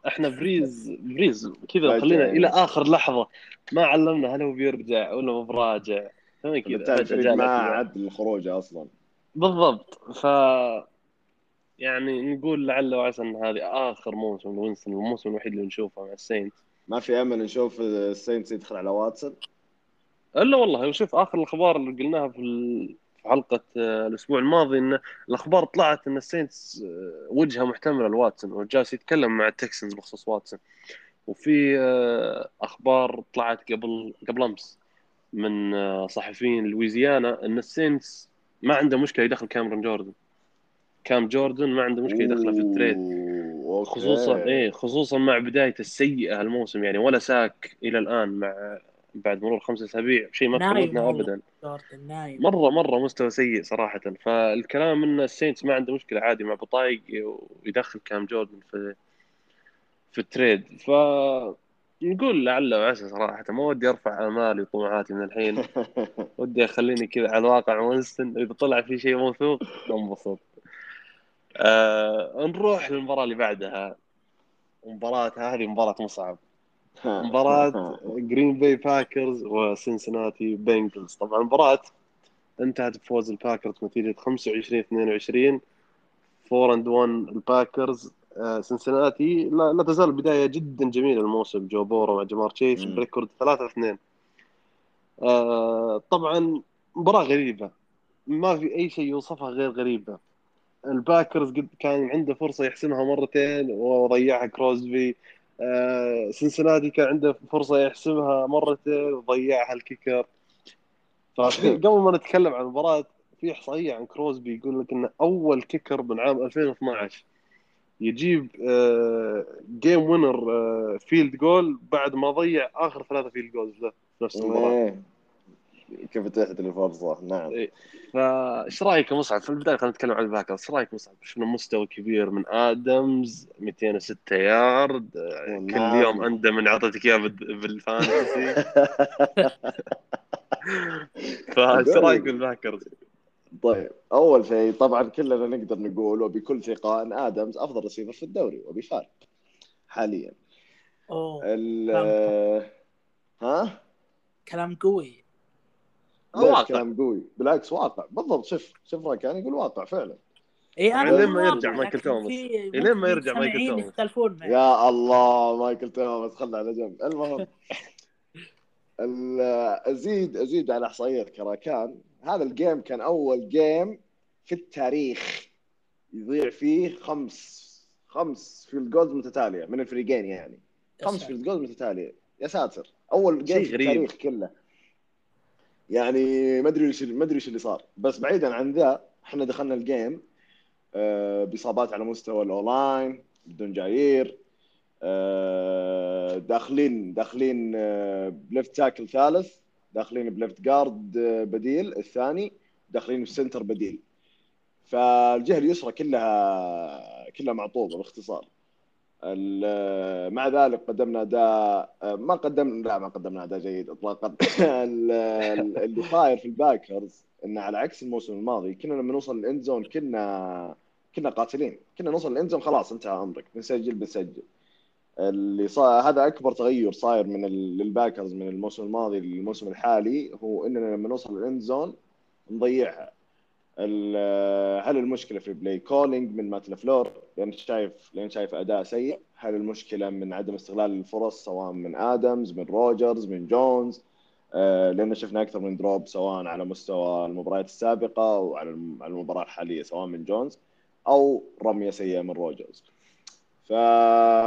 إحنا بريز بريز كذا خلينا. إلى آخر لحظة. ما علمنا هل هو بيرجع ولا مو براجع. كذا؟ ما. عد الخروج أصلا. بالضبط. ف يعني نقول لعل وعسى إن هذه آخر موسم لوينستون الموسم الوحيد اللي نشوفه مع ال Saints. ما في أمل نشوف ال Saints يدخل على واتسون؟ إلا والله شوف آخر الأخبار اللي قلناها في في حلقه آه، الأسبوع الماضي إن الأخبار طلعت إن ال Saints آه، وجهة محتملة لواتسون وجالس يتكلم مع ال Texans بخصوص واتسون. وفي آه، أخبار طلعت قبل قبل أمس من صحفيين لويزيانا إن ال Saints ما عنده مشكلة يدخل كاميرون جوردن. كام جوردن ما عنده مشكلة يدخله في ال trade. خصوصا إيه خصوصا مع بدايته السيئة الموسم يعني ولا sack إلى الآن مع بعد مرور خمسة أسابيع شيء ما والله. ابدا. جوردن نايم مرة مرة مستوى سيء صراحة. فالكلام إن ال Saints ما عنده مشكلة عادي مع بطايق ويدخل كام جوردن في في ال trade. ف نقول لعل وعسى صراحة. ما ودي أرفع أمالي وطموحاتي من الحين. [laughs] ودي أخليني كذا على الواقع وينستون إذا طلع في شيء موثوق انبسط. آه نروح للمباراة اللي بعدها. مباراة هذه مباراة مصعب. مباراة Green Bay Packers و Cincinnati Bengals طبعا المباراة انتهت بفوز ال Packers بنتيجة 25 22 4 and 1 ال Packers. آه، سنسناتي لا, لا تزال بداية جدا جميلة الموسم. جو بورو مع جمار تشيس. ب record 3 2 آه طبعا مباراة غريبة. ما في أي شيء يوصفها غير غريبة. ال Packers قد كان عنده فرصة يحسمها مرتين وضيعها كروزبي آه سنسناتي كان عنده فرصة يحسمها مرتين وضيعها ال kicker. فقبل ما نتكلم عن المباراة في إحصائية عن كروزبي يقول لك إنه أول kicker من عام 2012 يجيب game winner field goal بعد ما ضيع آخر ثلاثة field goals له في نفس المباراة. كيف اتاحت الفرصه نعم. إيه. فايش رأيك يا مصعب؟ في البداية خلينا نتكلم عن ال Packers إيش رأيك مصعب؟ شفنا مستوى كبير من آدمز 206 يارد كل. يوم عنده من اعطيتك إياه بال- بال fantasy. [laughs] [laughs] فايش رأيك بال Packers؟ طيب أول شيء طبعا كلنا نقدر نقول وبكل ثقه أن آدمز أفضل رسيفر في الدوري وبفارق حاليا. أوه ال ها؟ كلام قوي. واقع. كلام قوي؟ بالعكس واقع بالضبط شوف شوف راكان يقول واقع فعلا. اي أنا لين ما مو يرجع مايكل توماس. إيه، لين ما يرجع مايكل توماس. يختلفون معي. يا الله مايكل توماس خلنا على جنب. المهم ال- أزيد أزيد على احصائياتك راكان. هذا ال game كان أول game في التاريخ. يضيع فيه خمس خمس field goals متتالية من الفريقين يعني. يا خمس. field goals متتالية. يا ساتر. أول game في. التاريخ كله. يعني ما أدري إيش ما أدري إيش اللي صار. بس بعيدا عن ذا إحنا دخلنا ال game آه، بإصابات على مستوى ال O-line بدون جاير آه، داخلين داخلين آه، ب left tackle ثالث داخلين ب left guard آه، بديل الثاني داخلين ب center بديل. فالجهه اليسرى كلها كلها معطوبه باختصار. مع ذلك قدمنا أداء ما قدمنا لا ما قدمنا أداء جيد اطلاقا. [laughs] ال- ال- اللي صاير في ال Packers انه على عكس الموسم الماضي كنا لما نوصل ال end zone كنا كنا قاتلين. كنا نوصل ال end zone خلاص انتهى أمرك. بنسجل بنسجل اللي صار هذا أكبر تغير صاير من لل Packers من الموسم الماضي للموسم الحالي هو إننا لما نوصل لل end zone نضيعها. هل المشكلة في play calling من مات لافلور لأن شايف لأن شايف أداء سيء. هل المشكلة من عدم استغلال الفرص سواء من آدمز من روجرز من جونز؟ آه، لأن شفنا أكثر من drop سواء على مستوى المباريات السابقة أو على الم- على المباراة الحالية سواء من جونز أو رمية سيئة من روجرز. ف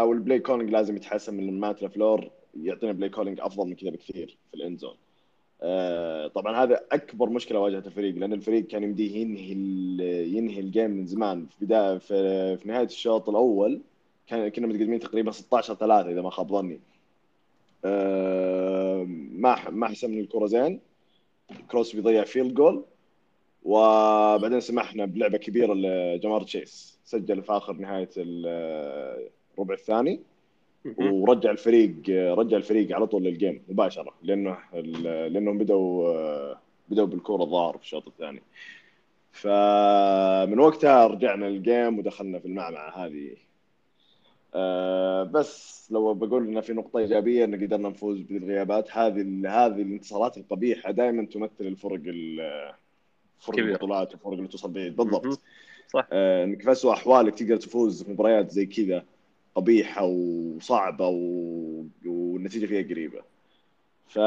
وال play calling لازم يتحسن من مات لافلور يعطينا play calling أفضل من كذا بكثير في ال end zone آه، طبعا هذا أكبر مشكلة واجهت الفريق لأن الفريق كان يمديه ينهي ينهي ال game من زمان. في بدايه في, في نهاية الشوط الأول كان كنا متقدمين تقريبا 16 3 إذا ما خاب ظني. آه، ما ما حسمنا الكرة زين. كروسبي يضيع field goal وبعدين سمحنا بلعبة كبيرة لجمار تشيس سجل في آخر نهاية ال- الربع الثاني. ورجع الفريق رجع الفريق على طول لل game مباشرة لأنه لأنهم بدوا بدوا بالكورة الظاهر في الشوط الثاني فمن وقتها رجعنا لل game ودخلنا في المعمعه هذه آه، بس لو بقول إن في نقطة إيجابية إن قدرنا نفوز بالغيابات هذه هذه الانتصارات القبيحة دائما تمثل الفرق ال- فرق. البطولات والفرق اللي توصل بعيد. بالضبط صح. آه، إنك في اسوء أحوالك تقدر تفوز في مباريات زي كذا قبيحة وصعبة و... والنتيجة فيها قريبة. ف...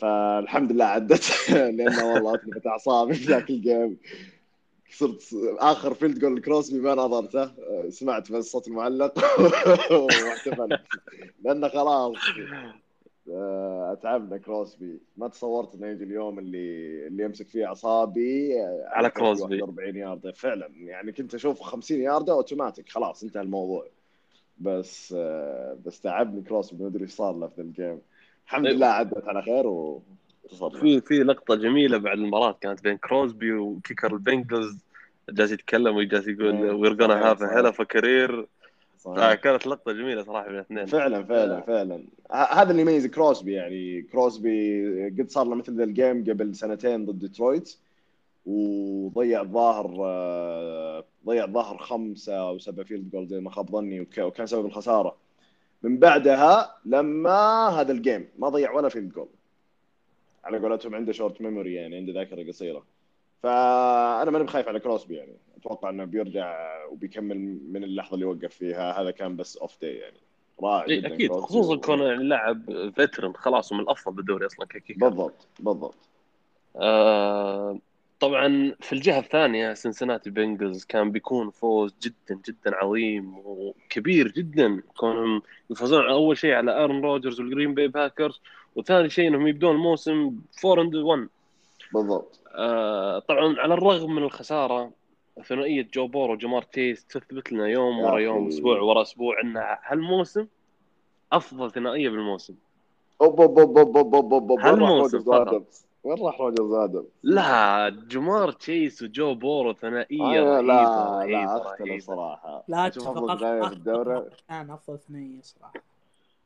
فالحمد لله عدت. [laughs] لأنه والله أتلفت أعصابي في ذاك ال game صرت آخر field goal كروسبي ما نظرته سمعت بس صوت المعلق [laughs] واحتفلت. لأنه خلاص. أتعبنا كروسبي ما تصورت إنه يجي اليوم اللي اللي يمسك فيه اعصابي آه، على كروسبي. 41 ياردة. فعلا. يعني كنت أشوف 50 ياردة أوتوماتيك. خلاص انتهى الموضوع. بس آه، بس تعبني كروسبي ما أدري إيش صار له في ال game. الحمد أيوة. لله عدت على خير وانتصرنا في في لقطة جميلة بعد المباراة كانت بين كروزبي و kicker ال Bengals. جالس يتكلم وجالس يقول. We're gonna have. hell of a career صحيح. كانت لقطة جميلة صراحة بين الاثنين. فعلا فعلا فعلا. ه- هذا اللي يميز كروسبي يعني. كروسبي قد صار له مثل ذا ال game قبل سنتين ضد ديترويت وضيع الظاهر آه، ضيع الظاهر خمسة أو سبع field goals إذا ما خاب ظني وك- وكان سبب الخسارة. من بعدها لما هذا ال game ما ضيع ولا field goal على قولتهم عنده short memory يعني عنده ذاكرة قصيرة. فأنا ماني بخايف على كروسبي يعني. أتوقع إنه بيرجع وبيكمل من اللحظة اللي وقف فيها. هذا كان بس off day يعني. رائع إيه، جدا أكيد. خصوصا كونه يعني لاعب veteran خلاص ومن الأفضل بالدوري أصلا ك kicker بالضبط بالضبط. آه طبعا في الجهة الثانية سنسناتي بنجلز كان بيكون فوز جدا جدا عظيم وكبير جدا. كونهم يفوزون أول شيء على آرون روجرز والجرين باي باكرز وثاني شيء إنهم يبدون الموسم 4 and 1 بالضبط. آه طبعا على الرغم من الخسارة ثنائيه جو بورو وجمار تشيس تثبت لنا يوم ورا. يوم أسبوع ورا أسبوع انها هالموسم أفضل ثنائية بالموسم. أوب أوب أوب أوب أوب أوب أوب هالموسم. آدمز؟ وين راح روجرز آدمز؟ لا جمار تشيس وجو بورو ثنائية آه، لا رهيبة لا اختلف صراحة. لا افضل ثنائيه في الدوري كان أفضل ثنائية صراحة.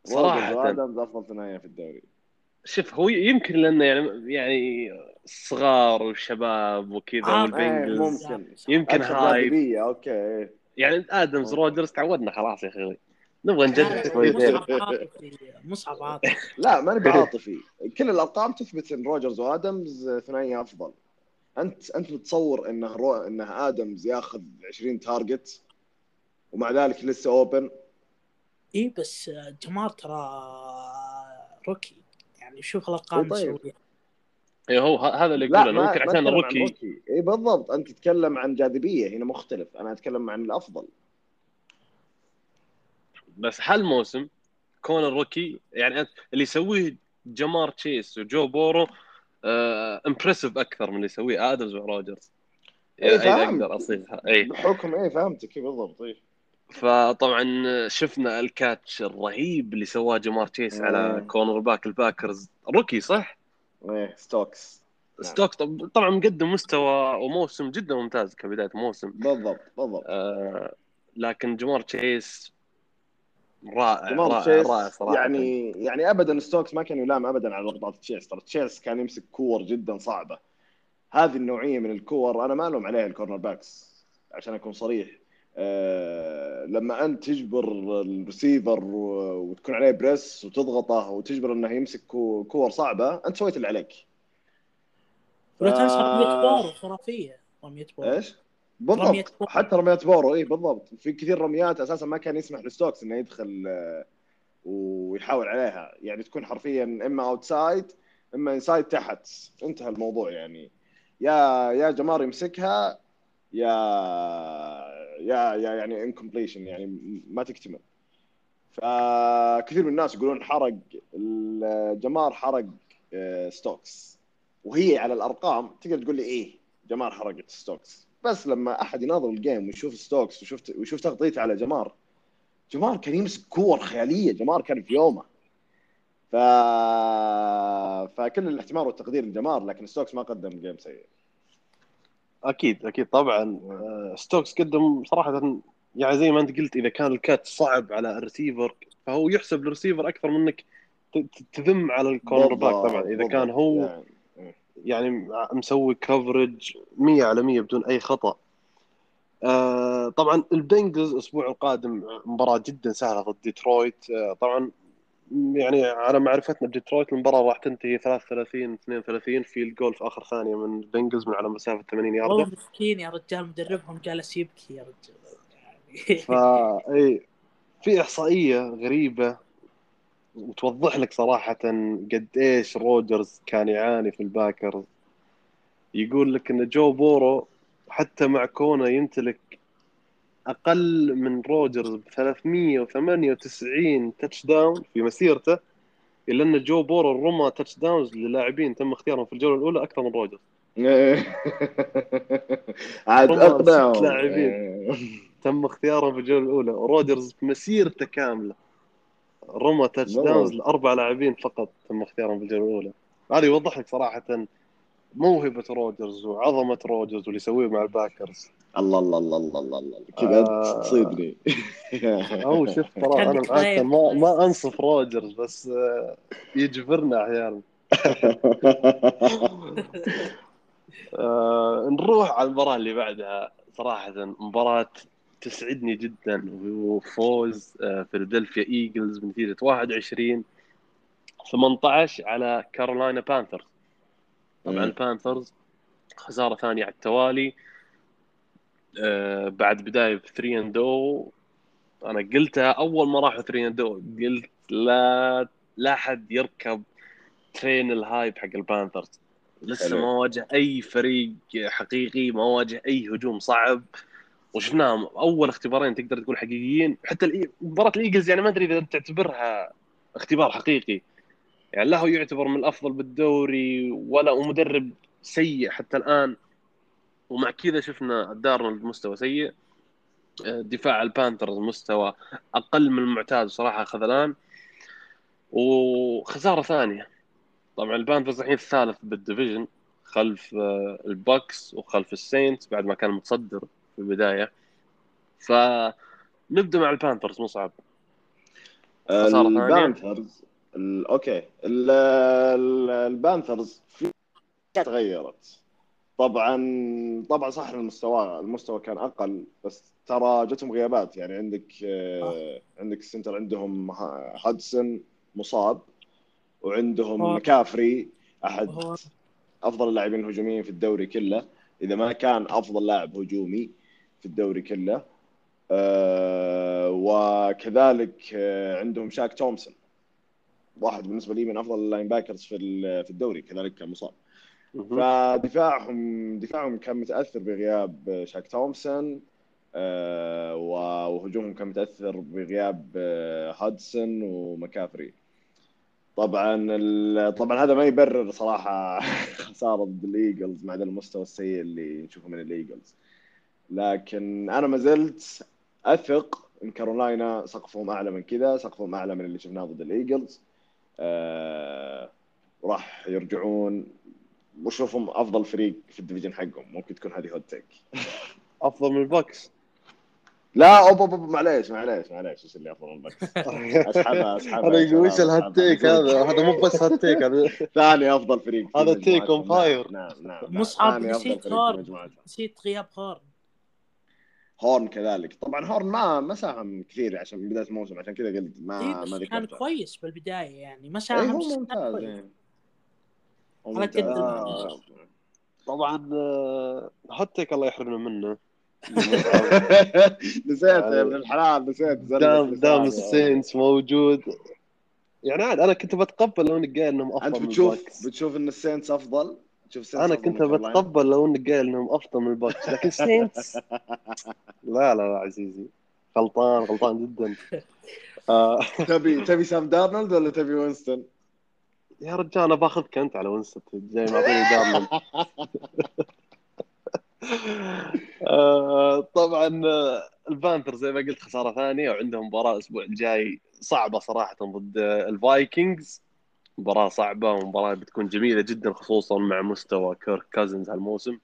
صراحة. آدمز أفضل ثنائية في الدوري. شوف هو يمكن لأنه يعني يعني صغار وشباب وكذا آه، والبنجلز. ممكن. يمكن hype جاذبيه أوكي. يعني آدمز روجرز تعودنا خلاص يا أخوي نبغى نجدد شوي مصعب عاطفي مصعب عاطفي [laughs] لا ماني [laughs] بعاطفي. كل الأرقام تثبت إن روجرز وآدمز ثنائيه أفضل. أنت أنت متصور انه رو... انه آدمز ياخذ 20 target ومع ذلك لسه open اي بس جمار ترى rookie يعني شوف الأرقام إيه طيب. مسويها إيه هو هذا اللي لا يقوله ما ممكن عشان rookie. اي بالضبط. أنت تتكلم عن جاذبية هنا مختلف. أنا أتكلم عن الأفضل. بس هالموسم كون ال rookie يعني أنت اللي يسويه جمار تشيس وجو بورو آه impressive أكثر من اللي يسويه آدمز وروجرز إيه، إذا فهمت. أقدر أصيغها. اي بحكم إيه فهمتك إيه بالضبط. إيه. فطبعا شفنا ال catch الرهيب اللي سواه جمار تشيس على مم. cornerback الباكرز rookie صح؟ إيه ستوكس نعم. ستوكس طب- طبعا مقدم مستوى وموسم جدا ممتاز كبداية موسم بالضبط بالضبط. آه لكن جمار تشيس رائع جمار رائع تشيس رائع صراحة. يعني يعني ابدا ستوكس ما كان يلام ابدا على لقطات تشيس. ترى تشيس كان يمسك كور جدا صعبة. هذه النوعية من الكور أنا ما ألوم عليها ال cornerbacks عشان أكون صريح. لما أنت تجبر الريسيفر وتكون عليه press وتضغطه وتجبر إنه يمسك كو- كور صعبة أنت سويت اللي عليك. ف- رمية بورو خرافية رمية بورو إيش؟ بالضبط. بورو. حتى رميات بورو إي بالضبط. في كثير رميات أساسا ما كان يسمح لستوكس إنه يدخل آه، ويحاول عليها. يعني تكون حرفيا إما outside إما inside تحت. انتهى الموضوع يعني. يا يا جمار يمسكها يا يا يا يعني incompletion يعني ما تكتمل. فكثير من الناس يقولون حرق جمار حرق آه، ستوكس وهي على الأرقام تقدر تقول لي إيه جمار حرقت ستوكس بس لما أحد يناظر ال game ويشوف ستوكس ويشوف ويشوف تغطيته على جمار جمار كان يمسك كور خيالية جمار كان في يومه. ف فكل الاحترام والتقدير لجمار لكن ستوكس ما قدم game سيء. أكيد أكيد طبعا. آه، ستوكس قدم صراحة يعني زي ما أنت قلت إذا كان ال catch صعب على الريسيفر فهو يحسب للريسيفر أكثر منك تذم على ال cornerback طبعا. إذا. كان هو يعني يعني مسوي coverage 100 على 100 بدون أي خطأ. آه طبعا البنجلز الأسبوع القادم مباراة جدا سهلة ضد ديترويت. آه طبعا يعني على معرفتنا بديترويت المباراه راح تنتهي 33 32 field goal في آخر ثانية من البنجلز من على مسافة 80 والله يارده مسكين يا رجال مدربهم جالس يبكي يا رجال. يعني فا إي في إحصائية غريبة وتوضح لك صراحة قد إيش روجرز كان يعاني في الباكرز يقول لك إن جو بورو حتى مع كونه يمتلك أقل من روجرز ب 398 touchdown في مسيرته إلا أن جو بورو رمى touchdowns للاعبين تم اختيارهم في الجولة الأولى أكثر من روجرز. [laughs] عاد ست لاعبين. [laughs] تم اختيارهم في الجولة الأولى. وروجرز في مسيرته كاملة. رمى touchdowns لأربع لاعبين فقط تم اختيارهم في الجولة الأولى. هذا يوضح لك صراحة موهبة روجرز وعظمة روجرز واللي يسويه مع الباكرز. الله الله الله الله الله الله. كذا آه. تصيدني. أو شوف ترى أنا خايف. ما ما أنصف روجرز بس آه، يجبرنا أحيانا. آه، نروح على المباراة اللي بعدها. صراحة مباراة تسعدني جدا وفوز آه، فيلادلفيا إيجلز بنتيجة 21 18 على كارولاينا بانثرز. طبعا. البانثرز خسارة ثانية على التوالي. آه، بعد بداية 3 and 0 أنا قلتها أول ما راحوا 3 and 0 قلت لا لا حد يركب train ال hype حق البانثرز لسه حلو. ما واجه أي فريق حقيقي ما واجه أي هجوم صعب. وشفناهم أول اختبارين تقدر تقول حقيقيين. حتى مباراة الإيجلز يعني ما أدري إذا تعتبرها اختبار حقيقي. يعني لا هو يعتبر من الأفضل بالدوري ولا ومدرب سيء حتى الآن. ومع كذا شفنا دارنولد مستوى سيء. آه، دفاع البانثرز مستوى أقل من المعتاد صراحة خذلان وخسارة ثانية. طبعا البانثرز الحين الثالث بال division خلف آه، البكس وخلف السينتس بعد ما كان متصدر في البداية. فنبدأ مع البانثرز مصعب خسارة ثانية. أوكي. ال- ال- البانثرز في تغيرت. طبعا طبعا صح المستوى المستوى كان أقل بس ترى جتهم غيابات. يعني عندك آه، عندك ال center عندهم ها- هادسون مصاب وعندهم هو- مكافري أحد هو أفضل اللاعبين الهجوميين في الدوري كله. إذا ما كان أفضل لاعب هجومي في الدوري كله. آه وكذلك آه عندهم شاك تومسون. واحد بالنسبة لي من أفضل ال linebackers في في الدوري كذلك كان مصاب. فدفاعهم دفاعهم كان متأثر بغياب شاك تومسون آه وهجومهم كان متأثر بغياب آه هادسون ومكافري. طبعا طبعا هذا ما يبرر صراحة [laughs] خسارة ضد الإيجلز مع المستوى السيء اللي نشوفه من الإيجلز. لكن أنا ما زلت أثق إن كارولاينا سقفهم أعلى من كذا سقفهم أعلى من اللي شفناه ضد الإيجلز. آه راح يرجعون. واشوفهم أفضل فريق في ال division حقهم. ممكن تكون هذه hot take أفضل من البكس لا أوب أوب معليش معليش معليش. إيش اللي أفضل من البكس أسحبها أسحبها أنا يقول أسحبها، ال hot take أسحبها. هذا؟ هذا مو بس hot take هذا ثاني أفضل فريق هذا take on fire. نعم نعم مصعب نسيت مجموعتهم. نسيت غياب هارن هورن كذلك طبعا هورن ما ما ساهم كثير عشان من بداية الموسم عشان كذا قلت ما إيه ما كان كويس بالبداية يعني ما اي ساهم هو ممتاز. يعني. هو ممتاز. الممتاز. طبعا آه، هوتك الله يحرمنا منه [laughs] نسيت يا يعني ابن الحلال نسيت دام دام لساني. السينس موجود يعني عاد أنا كنت بتقبل لو انك قايل إنهم أفضل أنت بتشوف بتشوف إن السينتس أفضل السينتس أنا كنت؟ بتقبل لو انك قايل إنهم أفضل من الباكس لكن [laughs] سينتس [laughs] لا لا لا عزيزي. غلطان غلطان جدا. [laughs] آه. تبي تبي سام دارنولد ولا تبي وينستون؟ يا رجال أنا باخذك انت على وينستون زي ما أعطيني دارنولد. آه، طبعا آه، البانثر زي ما قلت خسارة ثانية وعندهم مباراة الأسبوع الجاي صعبة صراحة ضد الفايكنجز. مباراة صعبة ومباراة بتكون جميلة جدا خصوصا مع مستوى كيرك كازنز هالموسم.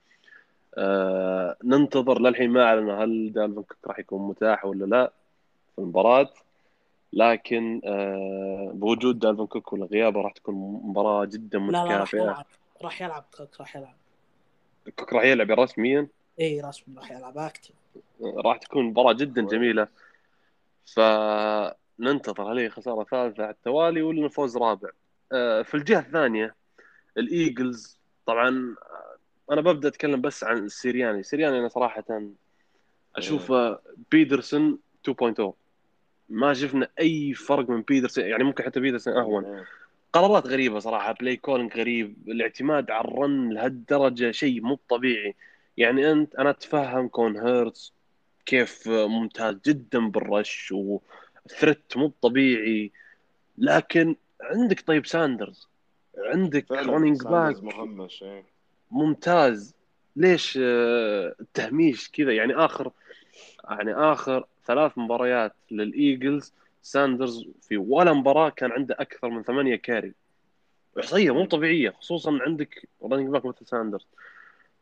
آه، ننتظر للحين ما اعلنوا هل دالفن كوك راح يكون متاح ولا لا في المباراة. لكن آه، بوجود دالفن كوك ولا غيابه راح تكون مباراة جدا لا لا راح متكافئة. يلعب. راح يلعب كوك راح يلعب. كوك راح يلعب رسميا اي رسمي راح يلعب active راح تكون مباراة جدا جميلة. فننتظر هل هي خسارة ثالثة على التوالي ولا فوز رابع؟ آه، في الجهة الثانية الإيجلز. طبعا آه، أنا ببدأ أتكلم بس عن سيرياني سيرياني أنا صراحة أشوفه بيدرسون 2.0 ما شفنا أي فرق من بيدرسون يعني ممكن حتى بيدرسون أهون. قرارات غريبة صراحة play calling غريب الاعتماد على ال run لهالدرجة شيء مو طبيعي. يعني أنت أنا أتفهم كون هيرتز كيف ممتاز جدا بال rush و threat مو طبيعي لكن عندك طيب ساندرز. عندك running back. مهمش إيه. ممتاز. ليش آه، التهميش كذا؟ يعني آخر يعني آخر ثلاث مباريات للإيجلز ساندرز في ولا مباراة كان عنده أكثر من ثمانية carry. إحصائية مو طبيعية خصوصا عندك running back مثل ساندرز.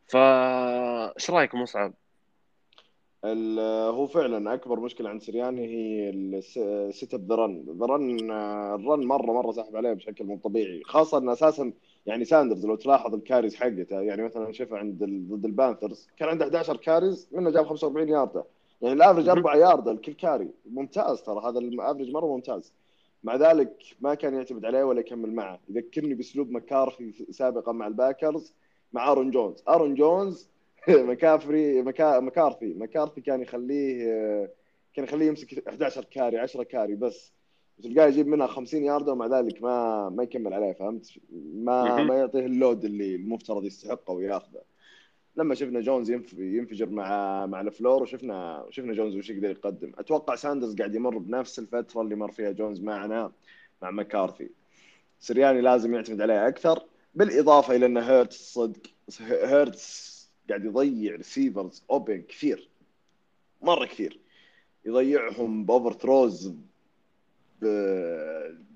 فا إيش رايك مصعب؟ هو فعلا أكبر مشكلة عند سرياني هي ال set up the run. the run ال run مرة مرة ساحب عليه بشكل مو طبيعي. خاصة إن أساسا يعني ساندرز لو تلاحظ ال carries حقته يعني مثلا شوفها عند ضد البانثرز كان عنده 11 carries منه جاب 45 ياردة. يعني ال average مهم. 4 ياردة لكل carry. ممتاز ترى هذا ال average مرة ممتاز. مع ذلك ما كان يعتمد عليه ولا يكمل معه. يذكرني بأسلوب مكارثي سابقا مع الباكرز مع آرون جونز. آرون جونز [laughs] مكافري مكا... مكارثي. مكارثي كان يخليه كان يخليه يمسك 11 carry 10 carry بس. وتلقاه يجيب منها 50 ياردة ومع ذلك ما ما يكمل عليه فهمت؟ ما. ما يعطيه ال load اللي المفترض يستحقه وياخذه. لما شفنا جونز ينف... ينفجر مع مع لافلور وشفنا شفنا جونز وش يقدر يقدم. أتوقع ساندرز قاعد يمر بنفس الفترة اللي مر فيها جونز معنا مع مكارثي. سرياني لازم يعتمد عليه أكثر بالإضافة إلى إن هيرتس صدق هيرتس قاعد يضيع receivers open كثير. مرة كثير. يضيعهم ب overthrows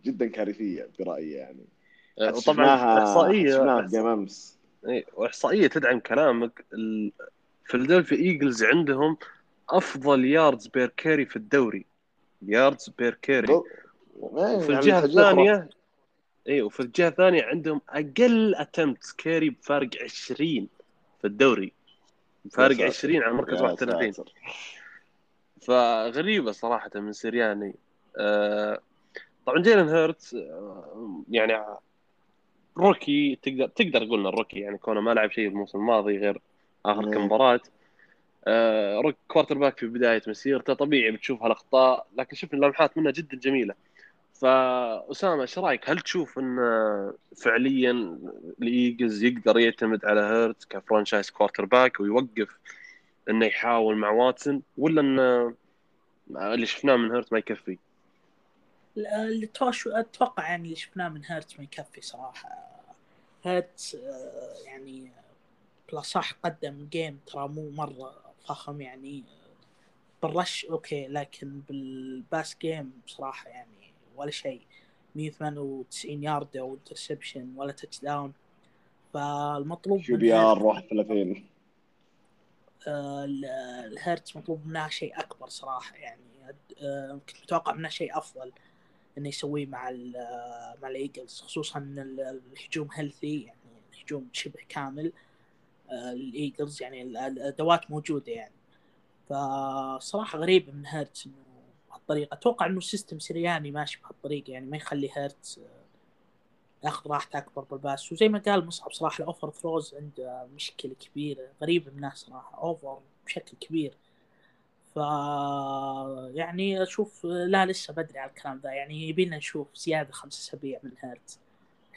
جدا كارثية برأيي يعني. وطبعا شفناها- احصائيه جيم أمس. إيه، وإحصائية تدعم كلامك. فيلادلفيا ايجلز عندهم أفضل yards per carry في الدوري. yards per carry وفي يعني الجهة. الثانية اي وفي الجهة الثانية عندهم أقل attempt carry بفارق 20 في الدوري فارق يا ساتر. 20 على مركز يا 31 ساتر. فغريبة صراحة من سيرياني آه، طبعا جيلن هيرتس آه، يعني rookie تقدر تقدر تقول rookie يعني كونه ما لعب شيء الموسم الماضي غير آخر كم مم. مباراة آه، rookie quarterback في بداية مسيرته طبيعي بتشوف هالأخطاء لكن شفنا لمحات منه جدا جميلة فأسامة إيش رأيك؟ هل تشوف إن فعليا ال Eagles يقدر يعتمد على هيرتز ك franchise quarterback ويوقف إنه يحاول مع واتسون ولا إن اللي شفناه من هيرتز ما يكفي؟ اللي أتوقع يعني اللي شفناه من هيرتز ما يكفي صراحة هيرتز آه، يعني بلا صح قدم game ترى مو مرة فخم يعني بال rush okay لكن بال pass game بصراحه يعني ولا شيء. 198 يارد أو interception ولا touchdown فالمطلوب من بي آر هيرتز- 31 آه، ال- الهيرتز مطلوب منها شيء أكبر صراحة يعني. آه، كنت متوقع منه شيء أفضل إنه يسويه مع ال مع ال Eagles خصوصا إن ال- الهجوم healthy يعني الهجوم شبه كامل. آه، لل Eagles يعني ال- الأدوات موجودة يعني. فصراحة غريبه من هيرتز إنه بهالطريقه أتوقع إنه system سرياني ماشي بهالطريقة يعني ما يخلي هيرتز آه، ياخذ راحته أكبر بال pass. وزي ما قال مصعب صراحة ال overthrows عنده مشكلة كبيرة غريبه منه صراحة over بشكل كبير. ف يعني أشوف لا لسه بدري على الكلام ذا. يعني يبينا نشوف زيادة خمس أسابيع من هيرتز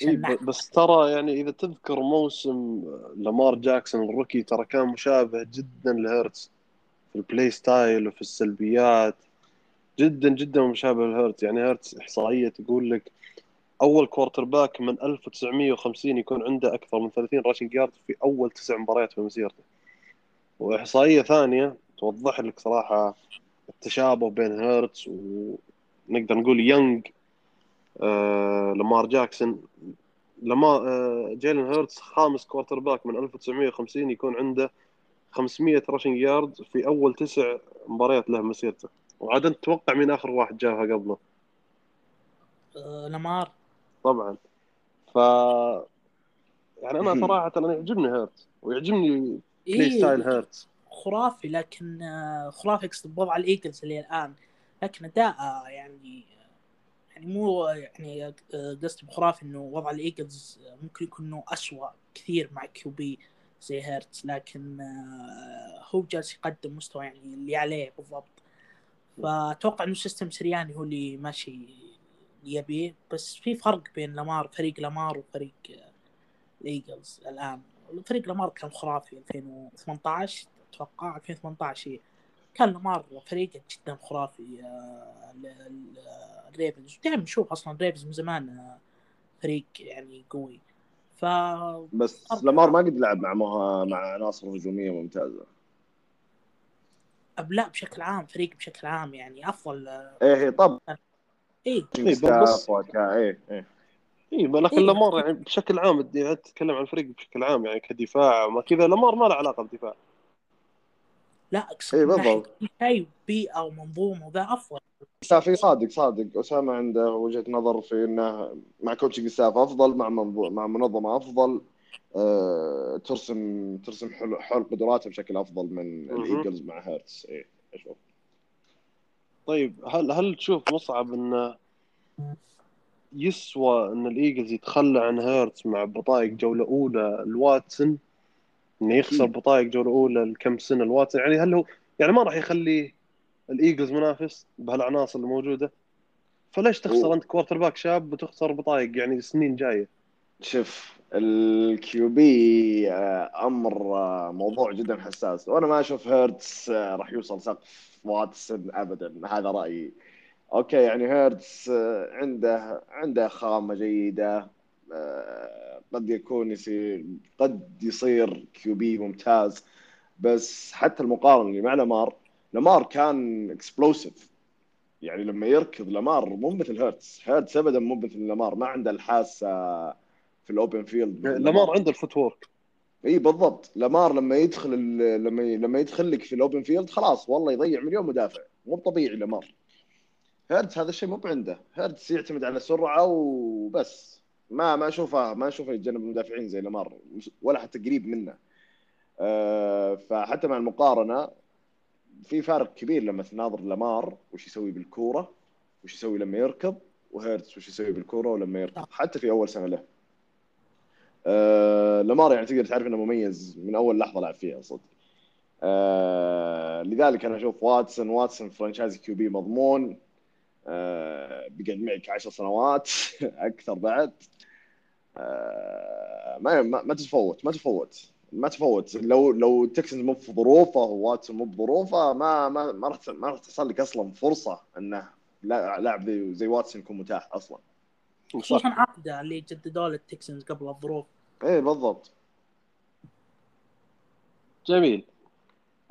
إيه. بس ترى يعني إذا تذكر موسم لامار جاكسون ال rookie ترى كان مشابه جدا لهيرتز في ال play style وفي السلبيات. جدا جدا مشابه لهيرتز. يعني هيرتز إحصائية تقول لك أول quarterback من 1950 يكون عنده أكثر من 30 rushing yard في أول تسع مباريات في مسيرته. وإحصائية ثانية توضح لك صراحة التشابه بين هيرتز ونقدر نقول يونغ آه لامار جاكسون لما آه جيلن هيرتز خامس quarterback من 1950 يكون عنده 500 rushing yard في أول تسع مباريات له مسيرته. وعاد أنت تتوقع مين آخر واحد جابها قبله؟ آه، لامار طبعا. ف يعني أنا صراحة أنا يعجبني هيرتز ويعجبني play إيه style هيرتز خرافي لكن آه، خرافي أقصد بوضع ال Eagles اللي الآن. لكن أداء يعني يعني مو يعني آه، قصدي بخرافي إنه وضع ال Eagles ممكن يكون إنه اسوء كثير مع QB زي هيرتز لكن آه، هو جالس يقدم مستوى يعني اللي عليه بالضبط. فأتوقع إنه system سرياني هو اللي ماشي يبيه. بس في فرق بين لامار فريق لامار وفريق ال Eagles الآن. فريق لامار كان خرافي 2018 أتوقع 2018 إيه. كان لامار فريق جدا خرافي آه، ال- ال- ال Ravens. دائما نشوف أصلا ال Ravens من زمان آه، فريق يعني قوي. ف بس. لامار ما قد لعب مع مه... مع عناصر هجوميه ممتازة. لا بشكل عام فريق بشكل عام يعني أفضل إيه هي طب. إيه. إيه، بس- إيه إيه. اي لكن إيه. لامار يعني بشكل عام بدي اتكلم عن الفريق بشكل عام يعني كدفاع وما كذا لامار ما له علاقة بالدفاع لا أقصد إيه، ناحية بالضبط. في شيء بيئة ومنظومه وذا أفضل. staff صادق صادق. اسامه عنده وجهة نظر في إنه مع coaching staff أفضل مع منظو... مع منظمة أفضل. أه... ترسم ترسم. حول قدراته بشكل أفضل من. ال Eagles مع هيرتس إيه أشوف طيب هل هل تشوف مصعب انه يسوى إن ال Eagles يتخلى عن هيرتس مع بطايق جولة أولى الواتسون إنه يخسر. بطايق جولة أولى لكم سنة الواتسون يعني هل هو يعني ما راح يخلي ال Eagles منافس بهالعناصر الموجوده فليش تخسر أوه. أنت quarterback شاب وتخسر بطايق يعني سنين جاية شوف ال Q B أمر آه، موضوع جدا حساس. وأنا ما أشوف هيرتس آه، راح يوصل سقف واتسون ابدا. هذا رأيي. okay يعني هيرتس آه، عنده عنده خامة جيدة. آه، قد يكون يصير قد يصير QB ممتاز. بس حتى المقارنة اللي مع لامار لامار كان explosive يعني لما يركض لامار مو مثل هيرتس هيرتس ابدا مو مثل لامار. ما عنده الحاسة في ال open field لامار عنده ال footwork إي بالضبط. لامار لما يدخل ال- لما لما يدخل لك في ال open field خلاص والله يضيع مليون مدافع. مو طبيعي لامار. هيرتز هذا الشيء مو عنده هيرتز يعتمد على السرعه وبس. ما ما أشوفه ما أشوفه يتجنب المدافعين زي لامار. ولا حتى قريب منه. أه فحتى مع المقارنة في فارق كبير لما تناظر لامار وش يسوي بالكورة وش يسوي لما يركض وهيرتز وش يسوي بالكورة ولما يركض. حتى في أول سنة له. آه لامار يعني تقدر تعرف إنه مميز من أول لحظة لعب فيها صدق. آه لذلك أنا أشوف واتسون واتسون franchise QB مضمون. آه بيقعد معك 10 سنوات [laughs] أكثر بعد. آه ما ما ما تتفوت ما تفوت ما تفوت. لو لو Texans مو في ظروفه وواتسون مو بظروفه ما ما ما راح ما راح تحصل لك أصلا فرصة إنه لا- لاعب زي واتسون يكون متاح أصلا. خصوصا عقده اللي جددوه لل Texans قبل الظروف. إيه بالضبط. جميل.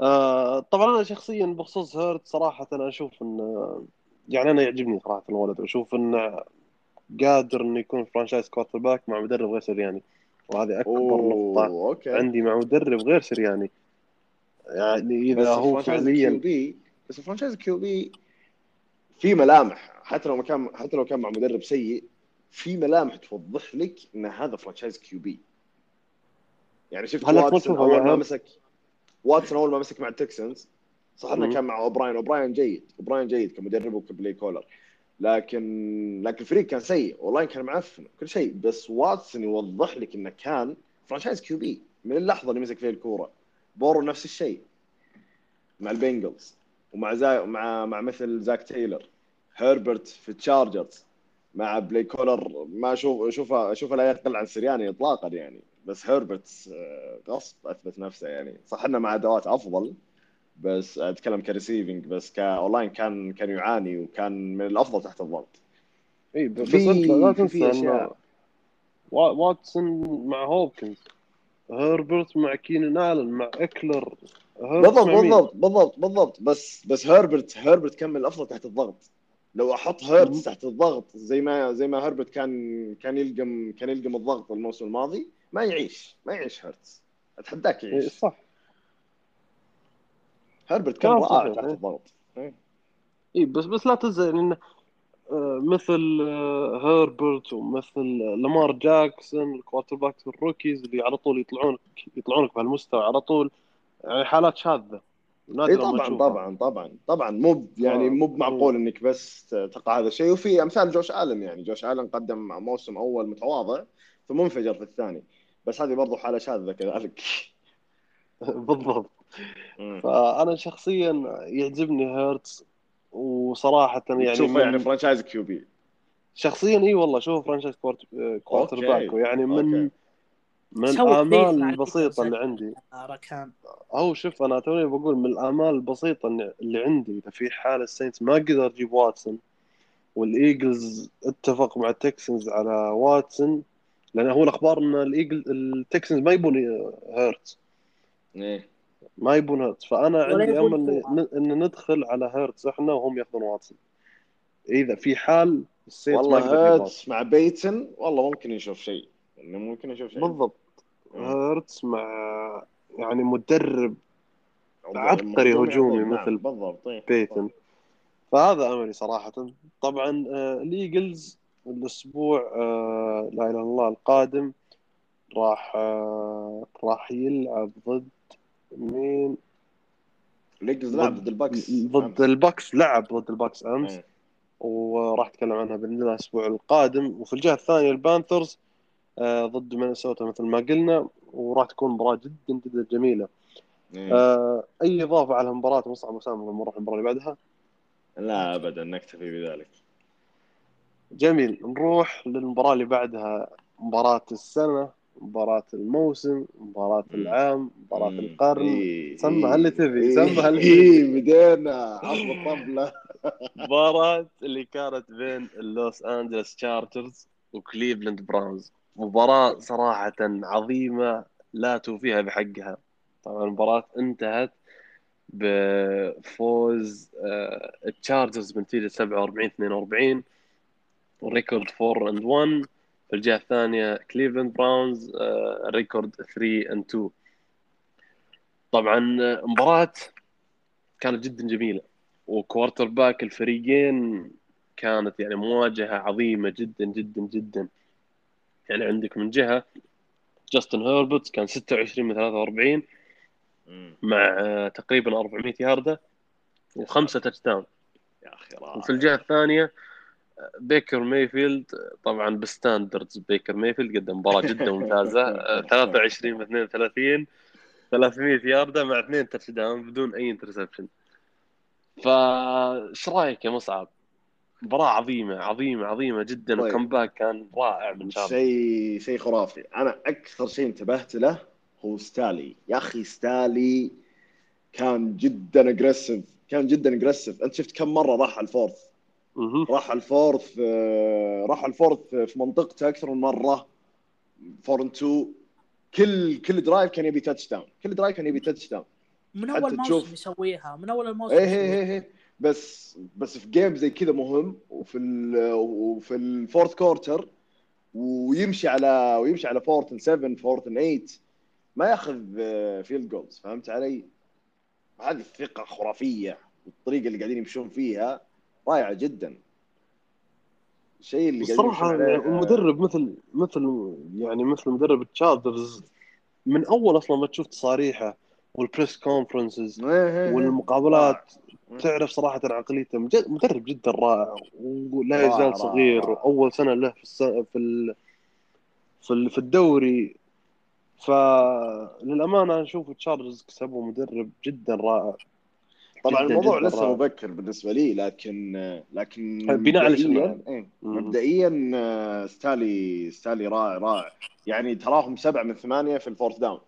آه طبعا أنا شخصيا بخصوص هيرتز صراحة أنا أشوف انه يعني أنا يعجبني صراحة الولد. واشوف انه قادر إنه يكون franchise quarterback مع مدرب غير سرياني. وهذه أكبر نقطة okay. عندي مع مدرب غير سرياني. يعني إذا هو فعليا بس franchise QB في ملامح. حتى لو كان حتى لو كان مع مدرب سيء في ملامح توضح لك إن هذا franchise QB يعني شفت واتسون أول ما؟ مسك واتسون أول ما مسك مع التكسنز صح إنه. كان مع اوبراين اوبراين جيد. اوبراين جيد كمدرب وك play caller لكن لكن الفريق كان سيء. والله كان معفن كل شيء. بس واتسون يوضح لك إنه كان franchise QB من اللحظة اللي مسك فيها الكورة. بورو نفس الشيء. مع البنجلز. ومع زا... مع مع مثل زاك تايلور. هربرت في التشارجرز مع play caller ما أشوف أشوف أشوف لا يقل عن سرياني اطلاقا يعني. بس هربرت آه، غصب أثبت نفسه يعني. صح إنه مع أدوات أفضل بس أتكلم ك receiving بس ك O-line كان كان يعاني وكان من الأفضل تحت الضغط. إي بس في- انت لا تنسى. إنه وا- واتسون مع هوبكنز هربرت مع كينن آلن مع إكلر بالضبط؟ بالضبط بالضبط بالضبط. بس بس هربرت هربرت كان من الأفضل تحت الضغط. لو أحط هيرتز. تحت الضغط زي ما زي ما هربرت كان كان يلقم كان يلقم الضغط الموسم الماضي ما يعيش ما يعيش هيرتز. أتحداك إيه، يعيش صح. هربرت كان كلام رائع تحت إيه. الضغط اي بس بس لا تنسى يعني انه آه، مثل آه، هربرت ومثل لامار جاكسون ال quarterbacks ال rookies اللي على طول يطلعونك يطلعونك بهالمستوى على طول يعني حالات شاذة. اي ما طبعا. طبعا طبعا طبعا مو يعني آه. مو بمعقول إنك بس تقع هذا الشيء وفي أمثال جوش آلن يعني جوش آلن قدم موسم أول متواضع ثم انفجر في الثاني بس هذه برضو حالة شاذة كذلك [laughs] بالضبط. فأنا شخصيا يعجبني هيرتز وصراحه يعني تشوفه يعني franchise QB شخصيا إي والله شوف franchise quart- quarter. back ويعني من okay. من الآمال البسيطة اللي. عندي. ركان. هو شوف أنا توني بقول من الآمال البسيطة اللي اللي عندي إذا في حال السينتس ما قدر يجيب واتسون والإيجلز اتفق مع التكسنز على واتسون لأن هو الأخبار إن الايجل التكسنز ما يبون هيرتز. إيه. ما يبون هيرتز. فأنا عندي أمل. ان إن ندخل على هيرتز إحنا وهم يأخذون واتسون. إذا في حال السينتس والله هيرتز مع بيتن والله ممكن يشوف شيء. إنه ممكن يشوف شيء. بالضبط. مم. هيرتز مع يعني مدرب عبقري هجومي نعم، مثل بالضبط إيه. بيتن. فهذا أملي صراحة. طبعا آه، الإيجلز الأسبوع آه، لا إله إلا الله القادم راح آه، راح يلعب ضد مين؟ الإيجلز لعب ضد- الباكس. ضد الباكس لعب ضد الباكس أمس. إيه. وراح أتكلم عنها باذن الله الأسبوع القادم. وفي الجهة الثانية البانثرز ضد مينيسوتا مثل ما قلنا وراح تكون مباراة جدا جدا جميلة إيه. آه، أي إضافة على المباراة مصعب وسام لما نروح المباراة اللي بعدها لا ابدا نكتفي بذلك جميل نروح للمباراة اللي بعدها مباراة السنة مباراة الموسم مباراة. العام مباراة. القرن إيه. سمها اللي تبي، إيه. سمها اللي إيه. بدينا عصب الطبله [laughs] مباراة اللي كانت بين اللوس أنجلس تشارجرز وكليفلاند براونز مباراة صراحة عظيمة لا توفيها بحقها. طبعا المباراة انتهت بفوز آه، التشارجرز بنتيجة 47 42 و record 4 and 1 في الجهة الثانية كليفلاند براونز آه، record 3 and 2 طبعا آه، مباراة كانت جدا جميلة. و quarterback الفريقين كانت يعني مواجهة عظيمة جدا جدا جدا. يعني عندك من جهة جاستن هيربرت كان 26 من 43 مم. مع آه، تقريبا 400 ياردة وخمسة touchdown يا أخي رائع. وفي الجهة الثانية آه، بيكر مايفيلد آه، طبعا ب standards بيكر مايفيلد قدم مباراة جدا ممتازة آه، [laughs] 23 من 32 300 ياردة مع اثنين touchdown بدون أي interception فايش رأيك يا مصعب؟ مباراة عظيمة عظيمة عظيمة جدا طيب. و comeback كان رائع من تشارجرز شيء شيء خرافي. أنا أكثر شيء انتبهت له هو ستالي. يا أخي ستالي كان جدا aggressive كان جدا aggressive أنت شفت كم مرة راح على ال fourth. راح على ال fourth آه، راح على الفورث في منطقته أكثر من مرة. 4 2 كل كل drive كان يبي touchdown كل drive كان يبي touchdown من أول موسم يسويها من أول الموسم إيه. إيه إيه إيه. بس بس في game زي كذا مهم وفي ال وفي ال fourth quarter ويمشي على ويمشي على fourth 7 fourth 8 ما ياخذ field goals فهمت علي؟ هذه الثقة خرافية والطريقة اللي قاعدين يمشون فيها رائعة جدا الشيء اللي يمشون عليه المدرب مثل مثل يعني مثل مدرب ال Chargers من أول أصلا ما تشوف تصاريحه وال press conferences إيه، إيه، والمقابلات إيه. تعرف صراحة عقليته مدرب جدا رائع ولا يزال صغير. واول سنة له في الس... في ال... في في الدوري فللامانه أنا أشوف Chargers كسبوا مدرب جدا رائع طبعا جداً الموضوع جداً لسه رائع. مبكر بالنسبة لي لكن لكن بناء على شنو مبدئياً-؟ إيه، آه، ستيلي ستيلي رائع رائع يعني تراهم سبعة من ثمانية في ال fourth down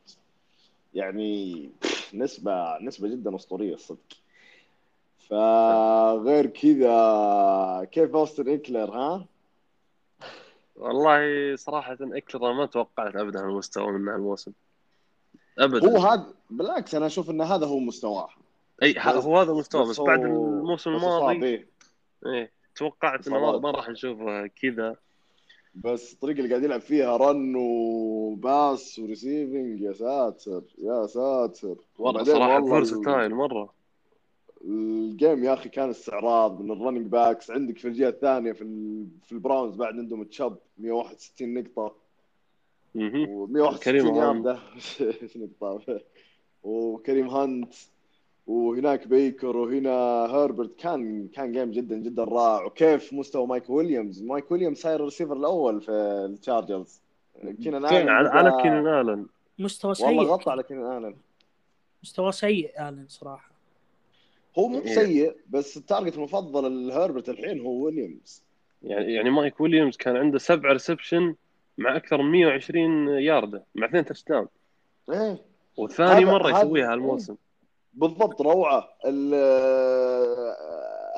يعني نسبة نسبة جدا أسطورية الصدق فغير كذا كيف أوستن إيكلر ها؟ والله صراحة إيكلر أنا ما توقعت ابدا المستوى منه الموسم ابدا هو هذا بالعكس أنا أشوف إن هذا هو مستواه أي بس- هو هذا المستوى بس, هو- بعد الموسم بس الماضي. إيه توقعت إنه. ما راح نشوفه كذا بس الطريقة اللي قاعد يلعب فيها run و pass و receiving يا ساتر يا ساتر. والله صراحة versatile مرة. ال game يا أخي كان استعراض من ال running backs عندك في الجهة الثانية في في ال Browns بعد عندهم تشاب 161 نقطة. و161 كريم ياردة [laughs] إيش نقطة؟ [laughs] وكريم هانت. وهناك بيكر وهنا هربرت. كان كان game جدا جدا رائع. وكيف مستوى مايك ويليامز؟ مايك ويليامز صاير الريسيفر الأول في ال Chargers كينان كين على, كينان الن مستوى والله سيء. غطى على كينان الن مستوى سيء الن صراحة. هو مو إيه. سيء بس ال target المفضل الهربرت الحين هو ويليامز. يعني يعني مايك ويليامز كان عنده سبع reception مع أكثر من 120 يارده مع اثنين تاتش داون إيه. وثاني مرة هذا- يسويها هالموسم. بالضبط روعة.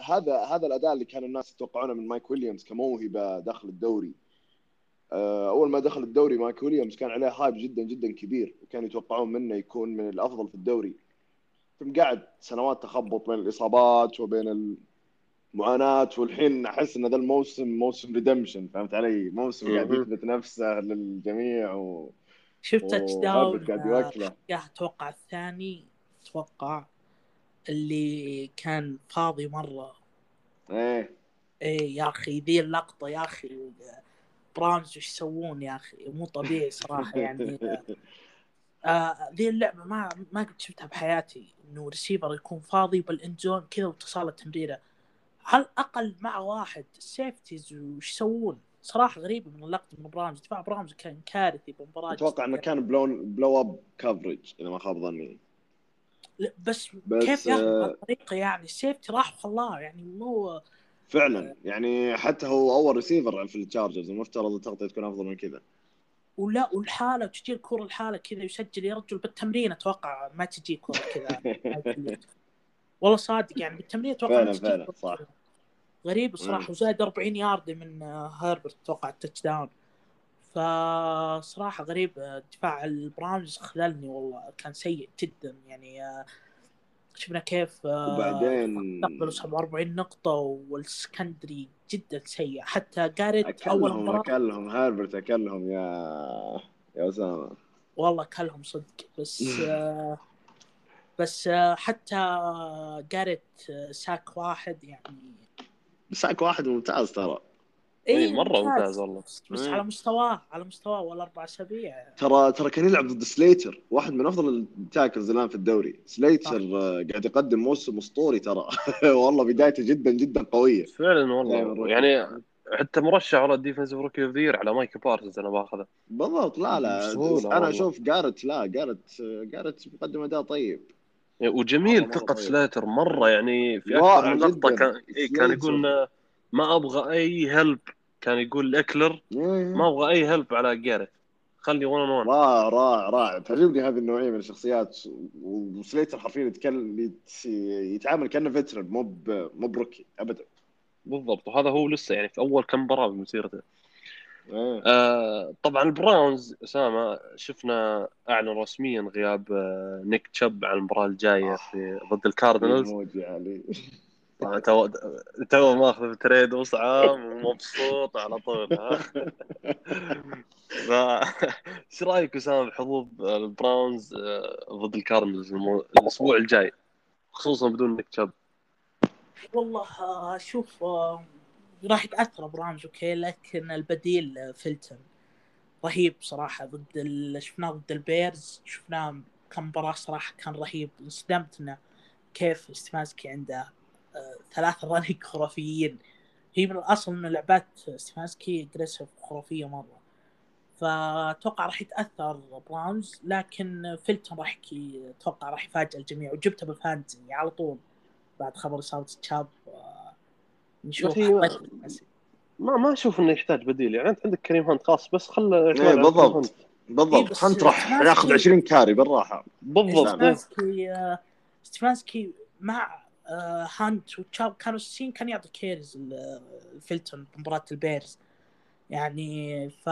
هذا هذا الأداء اللي كان الناس يتوقعونه من مايك ويليامز كموهبة داخل الدوري. آه، أول ما دخل الدوري مايك ويليامز كان عليه hype جدا جدا كبير وكانوا يتوقعون منه يكون من الأفضل في الدوري. ثم قعد سنوات تخبط بين الإصابات وبين المعاناة والحين أحس إن ذا الموسم موسم redemption فهمت علي؟ موسم قاعد. يثبت نفسه للجميع و... شفت تاتش داون أتوقع الثاني. أتوقع اللي كان فاضي مرة. إيه. إيه يا أخي ذي اللقطة يا أخي. Browns وش يسوون يا أخي؟ مو طبيعي صراحة يعني. [laughs] آه ذي اللعبة ما ما قد شفتها بحياتي إنه ريسيفر يكون فاضي بال end zone كذا واتصال تمريرة. على الأقل مع واحد ال safeties وش يسوون؟ صراحة غريبة من اللقطة من Browns دفاع Browns كان كارثي بمباراة. أتوقع إنه كان blown blow up coverage إذا ما خاب ظني. بس, بس، كيف ياخذ آه، بهالطريقه يعني؟ ال safety راح وخلاه يعني مو فعلا. يعني حتى هو أول ريسيفر في ال Chargers المفترض التغطية تكون أفضل من كذا. ولا والحالة تجي الكره الحالة كذا يسجل يا رجل بالتمرين أتوقع ما تجي كره كذا. [laughs] والله صادق يعني بالتمرين أتوقع فعلا، فعلا، صح. غريب الصراحه. وزاد 40 يارد من آه، هربرت أتوقع ال touchdown فصراحة غريب آه، دفاع ال Browns خذلني والله كان سيء جدا يعني آه، شفنا كيف آه، وبعدين استقبلوا 47 نقطة وال secondary جدا سيء. حتى جاريت أول مباراة أكلهم هربرت أكلهم يا يا أسامة. والله كلهم صدق بس [laughs] بس حتى جاريت sack واحد يعني. sack واحد ممتاز ترى. إيه، مرة ممتاز والله. بس إيه. على مستواه على مستواه والاربع أسابيع ترى ترى كان يلعب ضد سلاتر واحد من أفضل ال tackles الآن في الدوري سلاتر آه، قاعد يقدم موسم أسطوري ترى [laughs] والله بدايته جدا جدا قوية فعلا والله. يعني حتى مرشح على ال defensive rookie of على مايك بارسز أنا باخذه بالضبط لا لا أنا. أشوف جاريت لا جاريت جاريت مقدم أداء طيب وجميل مرة مرة ثقة طيب. سلاتر مرة يعني في رائع أكثر من لقطة جداً. كان إيه كان يقول ما أبغى أي help كان يقول لإكلر ما أبغى أي help على جاريت خلي 1 1 رائع رائع رائع تعجبني هذه النوعية من الشخصيات وسلاتر حرفيا يتكلم يت- يتعامل كأنه veteran مو مو ب rookie ابدا. بالضبط. وهذا هو لسه يعني في أول كم مباراة بمسيرته إيه. آه طبعا ال Browns أسامة شفنا أعلن رسميا غياب آه نيك تشب على المباراة الجاية في ضد ال Cardinals تو تو ماخذ trade وسط عام ومبسوط على طول ها [laughs] إيش رأيك أسامة بحظوظ ال Browns آه، ضد المو- الأسبوع الجاي خصوصا بدون تشاب والله آه، أشوف آه، راح يتأثر Browns أوكي لكن البديل آه، فيلتون رهيب صراحة ضد. شفناه ضد ال Bears شفناه كم مباراة صراحة كان رهيب انصدمت إنه كيف ستيفانسكي عنده ثلاثة running خرافيين. هي من الاصل ان لعبات ستيفانسكي aggressive خرافية مرة. فأتوقع راح يتأثر Browns لكن فيلتون راح أتوقع راح يفاجئ الجميع. وجبته بال fantasy على طول بعد خبر اصابه تشاب. نشوف. ما ما أشوف إنه يحتاج بديل. يعني انت عندك كريم هانت خلاص بس خله إيه، اعتماد على بالضبط. إيه، بالضبط بس هانت راح ياخذ 20 carry بالراحة. بالضبط. إيه. ستيفانسكي آه، ستيفانسكي مع هانت وتشاب كانوا اساسيين كان يعطي carries الفيلتون بمباراة البيرز. يعني ف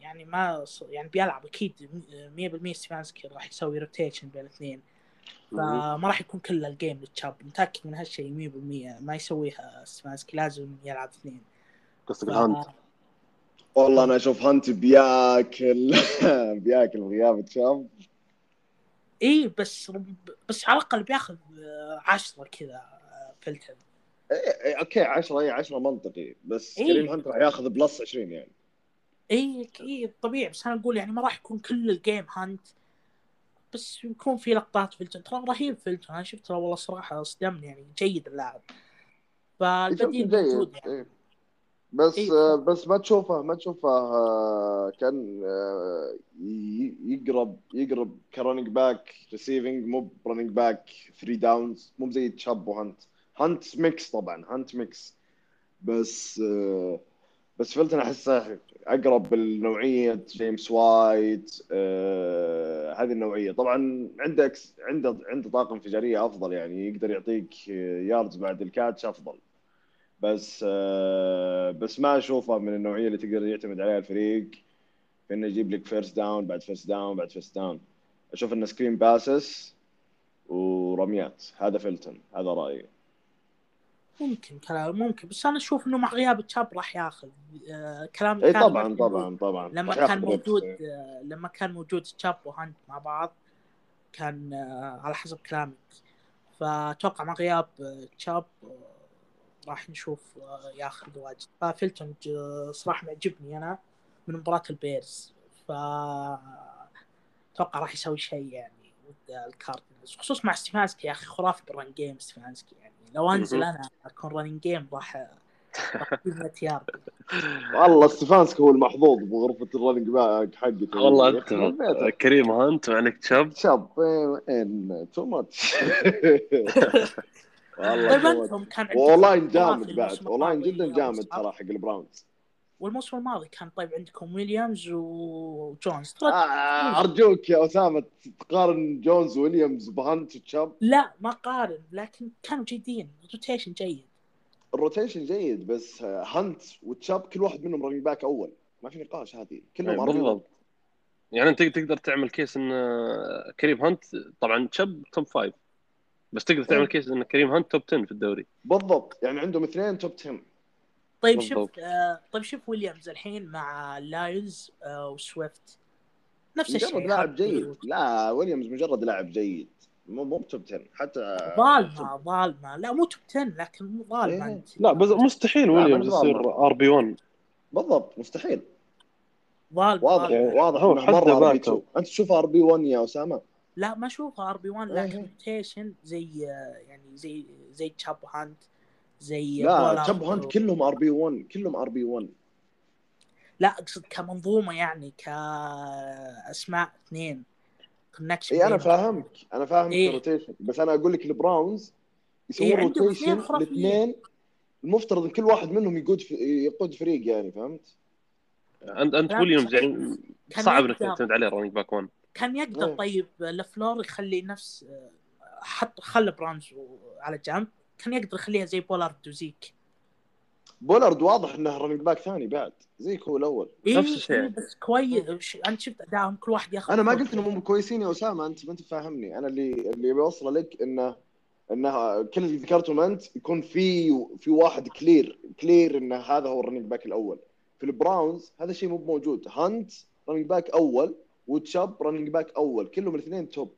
يعني ما ص- يعني بيلعب أكيد 100% ستيفانسكي راح يسوي rotation بين الاثنين. فما راح يكون كل ال game لتشاب. متأكد من هالشيء 100% ما يسويها ستيفانسكي لازم يلعب اثنين. قصدك ف- الهانت والله أنا أشوف هانت بياكل [laughs] بياكل غياب تشاب. إي بس بس على الأقل بياخذ آه، عشرة كذا آه، إيه، إيه، okay 10 إي 10 منطقي. بس إيه. كريم هانت راح ياخذ plus 20 يعني. إي إي طبيعي بس أنا أقول يعني ما راح يكون كل ال game هانت بس يكون في لقطات فيلتون ترى رهيب فيلتون أنا شفته والله صراحة صدمني يعني جيد اللاعب. فالبديل موجود يعني. إيه. بس إيه. بس ما تشوفه ما تشوفه آه، كان آه، يقرب يقرب ك running back receiving مو ب running back 3 downs مو زي تشاب وهانت. هانت mix طبعا هانت mix بس آه، بس فلتن أحسه أقرب لنوعيه جيمس وايت آه، هذه النوعية. طبعا عندك عنده عنده طاقه انفجاريه أفضل يعني يقدر يعطيك yards بعد ال catch أفضل. بس آه، بس ما اشوفه من النوعية اللي تقدر يعتمد عليها الفريق. في انه يجيب لك first down بعد first down بعد first down أشوف انه screen passes ورميات. هذا فيلتون هذا رأيي. ممكن كلام ممكن. بس أنا أشوف إنه مع غياب تشاب راح ياخذ آه كلام اي طبعا طبعا طبعا. لما كان. موجود آه لما كان موجود تشاب وهانت مع بعض كان آه على حسب كلامك. فأتوقع مع غياب تشاب راح نشوف آه ياخذ واجد ففيلتون ج- صراحة معجبني أنا من مباراة البيرز. ف أتوقع راح يسوي شيء يعني ضد الكاردينالز خصوصا مع ستيفانسكي يا أخي خرافي بال run game ستيفانسكي. يعني لو أنزل. أنا أكون running game راح راح أجيب 100 يارد والله ستيفانسكي هو المحظوظ بغرفة ال running back حقته. والله أنت. كريم هانت وعندك تشاب شاب one two punch والله طيب. أنتم كان مباراة جامد بعد O-line جدا جامد. ترى حق البراونز. والموسم الماضي كان طيب عندكم ويليامز وجونز آه، أرجوك يا أسامة تقارن جونز ويليامز بهانت وتشاب. لا ما قارن لكن كانوا جيدين. rotation جيد. ال rotation جيد بس هانت وتشاب كل واحد منهم running back أول. ما في نقاش هذه كلهم RB1. بالضبط. يعني أنت تقدر تعمل case إن آه، كريم هانت طبعا تشاب top five بس تقدر تعمل إيه. case ان كريم هانت top 10 في الدوري. بالضبط. يعني عندهم اثنين top 10 طيب بالضبط. شوف آه طيب شوف ويليامز الحين مع لايونز آه وسويفت. نفس الشيء مجرد لاعب جيد. لا ويليامز مجرد لاعب جيد. مو مو top 10 حتى ظالمة ظالمة. لا مو top 10 لكن مو ظالمة إيه. لا بس مستحيل ويليامز يصير. RB 1 بالضبط مستحيل. ظالم واضح ظالم. واضح هو حد مرة RB back 2 أنت تشوف RB 1 يا أسامة؟ لا ما اشوفه RB 1 إيه. لكن rotation زي يعني زي زي تشاب هانت زي لا تشاب هانت كلهم RB 1 كلهم RB 1 لا أقصد كمنظومة يعني كأسماء اثنين connection اي أنا فاهمك أنا فاهمك إيه. ال rotation بس أنا أقول لك البراونز يسوون إيه، rotation. الاثنين المفترض إن كل واحد منهم يقود في يقود فريق يعني فهمت؟ أنت أنت ويليامز. يعني صعب إنك تعتمد عليه running back 1 كان يقدر إيه. طيب لفلور يخلي نفس حط خلى برانز على جنب كان يقدر يخليها زي بولارد وزيك بولارد واضح إنه running back ثاني بعد زيك هو الأول إيه نفس الشيء. إيه بس كويس ش- أنت شفت ادائهم كل واحد ياخذ أنا ما. قلت إنهم مو كويسين يا أسامة أنت ما أنت فاهمني أنا اللي اللي بوصله لك إنه إنه كل اللي ذكرتهم أنت يكون في في واحد clear clear إنه هذا هو ال running back الأول في البراونز هذا الشيء مو موجود هانت running back أول وتشاب running back أول كلهم الاثنين top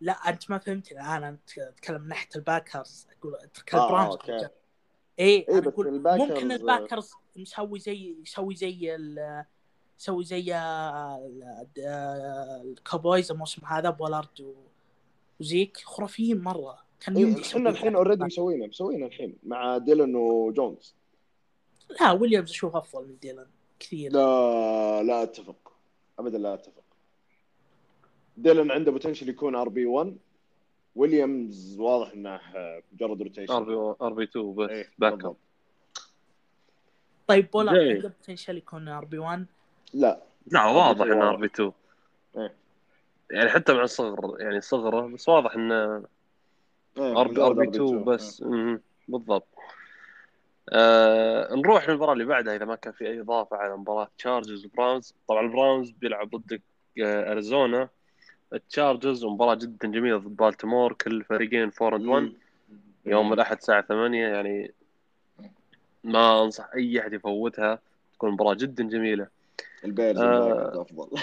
لا أنت ما فهمتني الآن أنت تتكلم من ناحية الباكرز. أقول تتكلم آه، أوكي. اي إيه، أنا بس أقول الباكرز- ممكن الباكرز مسوي زي يسوي زي ال- يسوي زي ال- آه، الكابويز الموسم هذا بولارد وزيك. خرافيين مرة. كان إيه، إحنا الحين already مسوينه مسوينه الحين مع ديلن وجونز. لا ويليامز أشوف أفضل من ديلان كثير. لا لا أتفق. ابدا لا أتفق. ديلن عنده potential يكون RB 1 ويليامز واضح إنه مجرد rotation RB RB 2 بس إيه، backup. طيب بولارد. عنده potential يكون RB 1 لا. لا واضح RB2 انه RB 2 إيه. يعني حتى مع الصغر يعني صغره بس واضح إنه RB 2 بس مم، بالضبط. آه نروح للمباراة اللي بعدها إذا ما كان في أي إضافة على مباراة تشارجرز وبراونز طبعا البراونز بيلعب ضد آه اريزونا التشارجرز مباراة جدا جميلة ضد بالتيمور كل فريقين 4 and 1 يوم الأحد الساعة 8 يعني ما أنصح أي أحد يفوتها تكون مباراة جدا جميلة. البيرز آه. أفضل.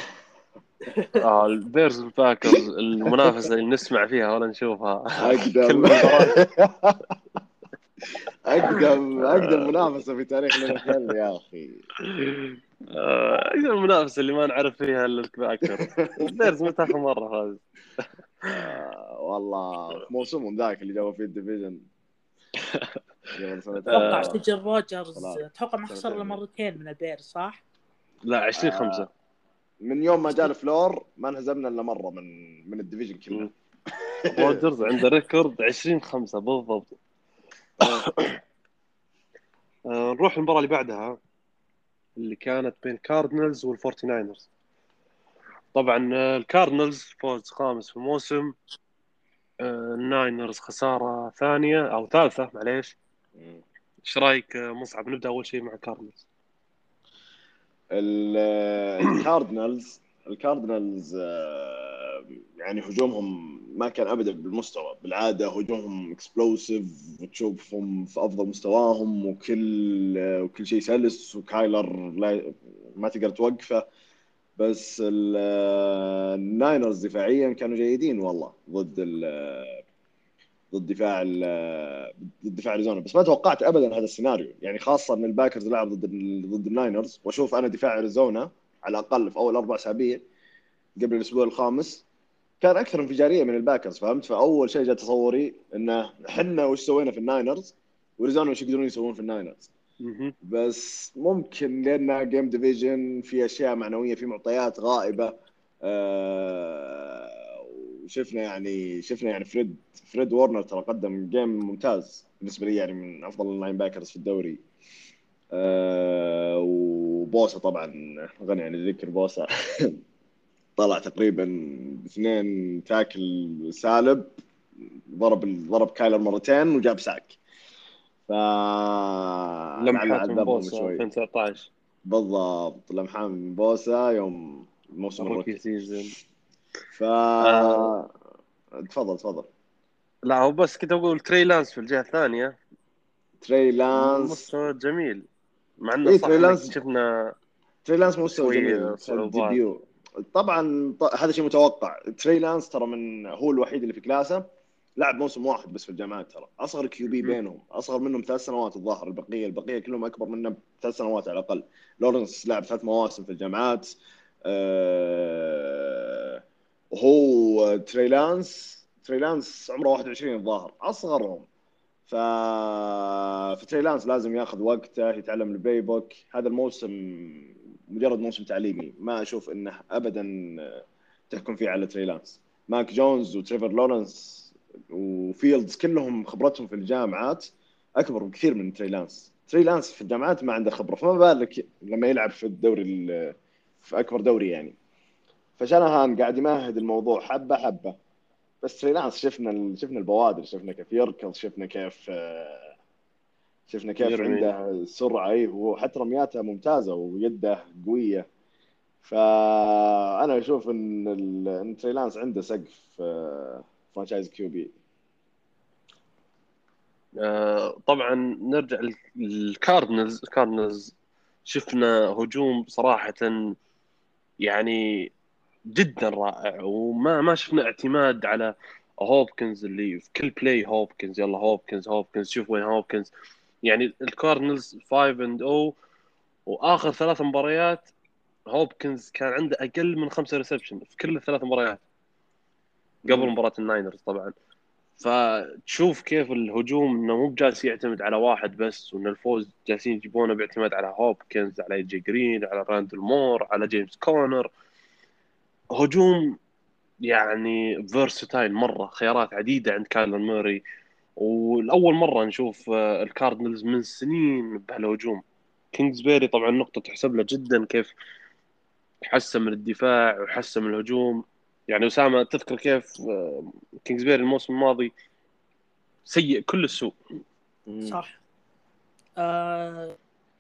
آه البيرز والباكرز المنافسة اللي نسمع فيها ولا نشوفها. أقدم. أقدم أقدم منافسة في تاريخ يا أخي. آه، المنافسة اللي ما نعرف فيها إلا الباكرز البيرز متى اخر مرة فاز آه، والله. موسمهم ذاك اللي جابوا فيه ال division. أتوقع آه. سجل روجرز. أتوقع ما خسر إلا. مرتين من البير صح؟ لا 20 5 من يوم ما جاء لافلور ما انهزمنا إلا مرة من من ال division كله. روجرز عنده record 20 5 بالضبط. نروح المباراة اللي بعدها. اللي كانت بين كاردنالز والفورتي ناينرز طبعا آه، الكاردنالز فوز خامس في الموسم. آه، الناينرز خسارة ثانية أو ثالثة معليش. إيش رأيك؟ آه، مصعب نبدأ أول شيء مع كاردنالز ال- [coughs] الكاردنالز آه، يعني هجومهم ما كان ابدا بالمستوى. بالعادة هجومهم explosive وتشوفهم في أفضل مستواهم وكل آه، وكل شيء سلس وكايلر لا ما تقدر توقفه. بس آه، الناينرز دفاعيا كانوا جيدين والله ضد ضد دفاع ضد دفاع أريزونا. بس ما توقعت ابدا هذا السيناريو. يعني خاصة إن الباكرز لعب ضد ضد الناينرز. وأشوف أنا دفاع أريزونا على الأقل في أول أربع أسابيع قبل الأسبوع الخامس كان أكثر انفجارية من الباكرز فهمت؟ فأول شيء جاء تصوري انه إحنا وش سوينا في الناينرز؟ واريزونا وش يقدرون يسوون في الناينرز. بس ممكن لانها game division في أشياء معنوية في معطيات غائبة. آه، وشفنا يعني شفنا يعني فريد فريد وورنر ترى قدم game ممتاز بالنسبة لي يعني من أفضل ال linebackers في الدوري. آه، وبوسا طبعا غني عن الذكر بوسا [laughs] طلع تقريبا باثنين tackle سالب ضرب ضرب كايلر مرتين وجاب sack. ف لمحات من شوي. 2019 بالضبط لمحات من بوسا يوم الموسم ال rookie ال rookie season ف آه. تفضل تفضل. لا هو بس كنت أقول تري لانس في الجهة الثانية. تري لانس. مستوى جميل. مع إنه إيه، صح شفنا تري لانس مستوى جميل. ال debut طبعا هذا شيء متوقع. تري لانس ترى من هو الوحيد اللي في class ه. لعب موسم واحد بس في الجامعات ترى. أصغر QB. بينهم. أصغر منهم ثلاث سنوات الظاهر البقية. البقية كلهم أكبر منه بثلاث سنوات على الأقل. لورنس لعب ثلاث مواسم في الجامعات. آه، وهو تري لانس تري لانس عمره 21 الظاهر. أصغرهم. ف فتري لانس لازم ياخذ وقته يتعلم ال playbook. هذا الموسم مجرد موسم تعليمي. ما أشوف إنه ابدا تحكم فيه على تري لانس. ماك جونز وتريفر لورنس وفيلدز كلهم خبرتهم في الجامعات أكبر بكثير من تري لانس. تري لانس في الجامعات ما عنده خبرة فما بالك لما يلعب في الدوري ال- في أكبر دوري يعني. فشانهان قاعد يمهد الموضوع حبة حبة. بس تري لانس شفنا شفنا البوادر شفنا كيف يركض شفنا كيف آه، شفنا كيف يرمي. عنده سرعة اي وحتى رمياته ممتازة ويده قوية. فانا أشوف إن إن تري لانس عنده سقف franchise QB طبعا نرجع للكاردنالز الكاردنالز شفنا هجوم صراحة يعني جدا رائع. وما ما شفنا اعتماد على هوبكنز اللي في كل play هوبكنز. يلا هوبكنز هوبكنز شوف وين هوبكنز. يعني الكاردنالز 5 and O وآخر ثلاث مباريات هوبكنز كان عنده أقل من خمسة reception في كل الثلاث مباريات. قبل. مباراة الناينرز طبعا. فتشوف كيف الهجوم إنه مو بجالس يعتمد على واحد بس وإن الفوز جالسين يجيبونه باعتماد على هوبكنز على جي جرين على راندل مور على جيمس كونر هجوم يعني versatile مرة خيارات عديدة عند كايلر موري. ولأول مرة نشوف آه، الكاردنالز من سنين بهالهجوم. كينجزبيري طبعا نقطة تحسب له جدا كيف حسن من الدفاع وحسن من الهجوم. يعني أسامة تذكر كيف آه، كينجزبيري الموسم الماضي سيء كل السوء. صح. آه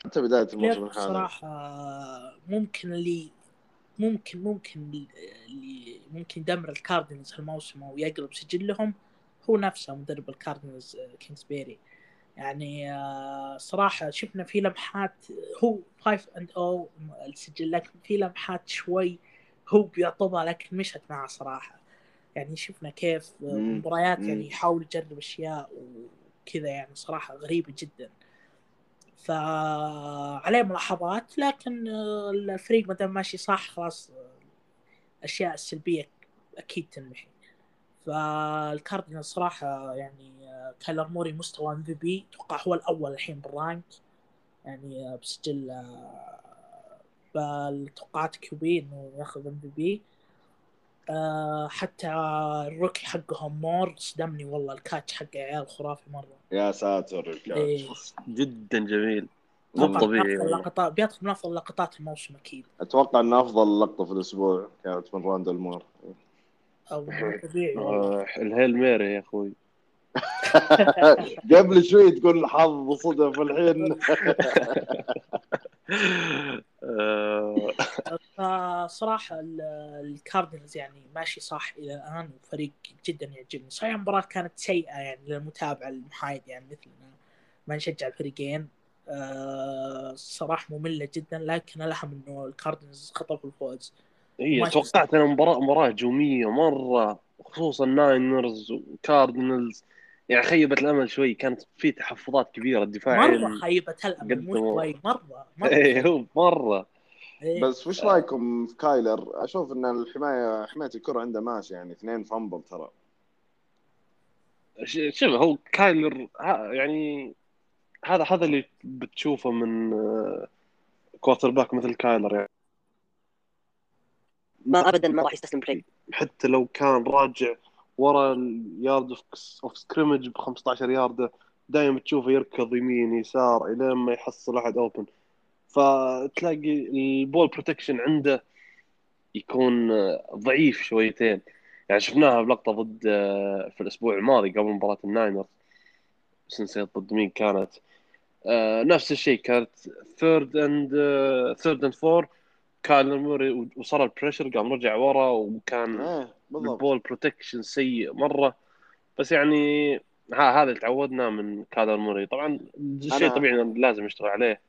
حتى بداية الموسم الحالي. صراحة ممكن اللي ممكن ممكن اللي ممكن يدمر الكاردينالز هالموسم أو يقلب سجلهم هو نفسه مدرب الكاردينالز آه، كينجزبيري يعني آه، صراحة شفنا في لمحات هو 5 and O السجل لكن في لمحات شوي هو بيعطبها لكن مشت معه صراحة يعني شفنا كيف آه،. مباريات. يعني يحاول يجرب أشياء وكذا يعني صراحة غريبة جدا فعليه ملاحظات لكن الفريق ما دام ماشي صح خلاص الأشياء السلبية أكيد تنمحي. فالكاردينال صراحة يعني كايلر موري مستوى MVP أتوقع هو الأول الحين بال rank. يعني بسجل بالتوقعات QB إنه ياخذ MVP حتى ال rookie حقهم مور صدمني والله ال catch حق عيال خرافي مرة. يا ساتر ال catch. إيه. جدا جميل. مو طبيعي. لقطات بيدخل من أفضل لقطات الموسم أكيد. أتوقع ان أفضل لقطة في الأسبوع كانت من راندل مور. طبيعي آه، ال Hail Mary يا أخوي. [laughs] قبل شوي تقول حظ صدف الحين. [laughs] آه، [laughs] فصراحة ال- الكاردينالز يعني ماشي صح إلى الآن وفريق جدا يعجبني. صحيح المباراة كانت سيئة يعني للمتابع المحايد يعني مثلنا ما نشجع الفريقين. آه، صراحة مملة جدا لكن الأهم إنه الكاردينالز خطفوا الفوز. ما توقعت أنا مباراه مباراة هجومية مرة خصوصا ناينرز وكاردينالز يعني خيبت الأمل شوي كانت في تحفظات كبيرة الدفاعين مرة خيبة الأمل مو قدموا. شوي مرة مرة [laughs] إيه هو مرة إيه. بس وش رأيكم في كايلر؟ أشوف إن الحماية حماية الكرة عنده ماشي يعني اثنين fumble ترى ش- شوف هو كايلر يعني هذا هذا اللي بتشوفه من quarterback مثل كايلر يعني ما ابدا ما راح يستسلم play حتى لو كان راجع ورا ال yard of scrimmage ب 15 يارده دائما تشوفه يركض يمين يسار إلين ما يحصل أحد open فتلاقي ال ball protection عنده يكون ضعيف شويتين. يعني شفناها بلقطة ضد في الأسبوع الماضي قبل مباراة الناينرز. بس نسيت ضد مين كانت؟ آه، نفس الشيء كانت third and third and four كايلر موري وصل ال pressure قام رجع ورا وكان بالضبط. ال ball protection سيء مرة. بس يعني ها هذا اللي تعودنا من كايلر موري طبعا شيء طبيعي لازم يشتغل عليه.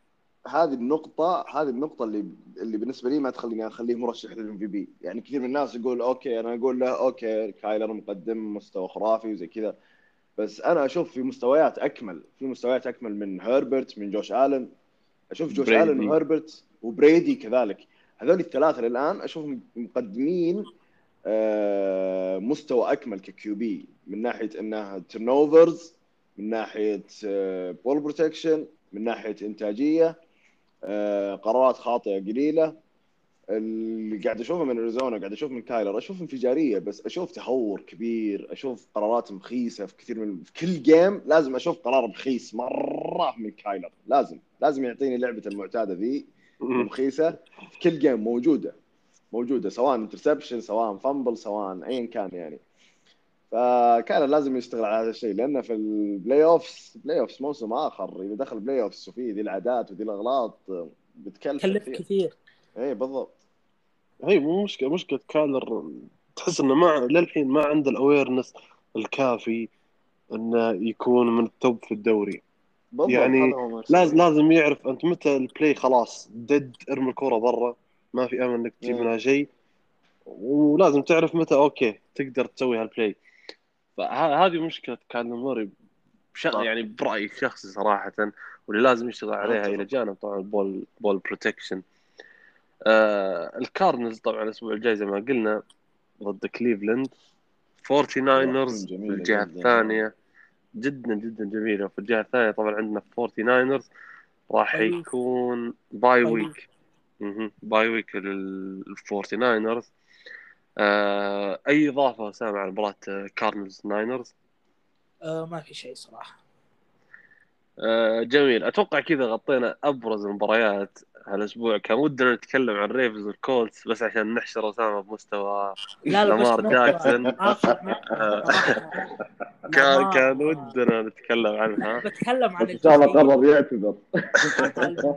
هذه النقطة هذه النقطة اللي اللي بالنسبة لي ما تخليني أخليه مرشح لل MVP، يعني كثير من الناس يقول okay أنا أقول له okay كايلر مقدم مستوى خرافي وزي كذا. بس أنا أشوف في مستويات أكمل، في مستويات أكمل من هربرت من جوش آلن. أشوف جوش. آلن وهربرت وبريدي كذلك، هذول الثلاثة للآن أشوفهم مقدمين آه، مستوى أكمل ك QB من ناحية إنها turnovers من ناحية ball protection من ناحية إنتاجية آه، قرارات خاطئة قليلة. اللي قاعد أشوفه من أريزونا قاعد أشوف من كايلر أشوف انفجاريه بس أشوف تهور كبير أشوف قرارات مخيسة في كثير من في كل game لازم أشوف قرار مخيس مرة من كايلر. لازم لازم يعطيني لعبة المعتادة ذي. في كل game موجودة. موجودة سواء interception سواء fumble سواء ايا كان يعني. فكايلر لازم يشتغل على هذا الشيء لأنه في ال playoffs playoffs موسم آخر إذا دخل playoffs وفيه ذي العادات وذي الأغلاط بتكلف كلف كثير. كثير. اي بالضبط. هي مو مشكلة مشكلة كايلر تحس إنه ما للحين ما عنده ال awareness الكافي إنه يكون من ال top في الدوري. يعني. لازم لازم يعرف أنت متى ال play خلاص dead ارمي الكرة برا ما في أمل إنك تجيب. منها شيء ولازم تعرف متى okay تقدر تسوي هال play فهذه مشكلة كان موري بش... يعني برأيي الشخصي صراحة واللي لازم يشتغل عليها. إلى جانب طبعا ال ball ball protection آه الكاردينالز طبعا الأسبوع الجاي زي ما قلنا ضد كليفلاند 49 ers في جميلة الجهه جداً. الثانية جدا جدا جميلة. في الجهة الثانية طبعا عندنا 49 ers راح. يكون bye week. bye week لل 49 ers آه أي إضافة اسامه على مباراة كاردينالز ناينرز آه ما في شيء صراحة. آه جميل. أتوقع كذا غطينا أبرز المباريات هالأسبوع. كان ودنا نتكلم عن ريفنز والكولتس بس عشان نحشر أسامة بمستوى لا لا لامار جاكسون. كان كان ودنا نتكلم عنها. بتكلم عن إن شاء الله. قرر يعتذر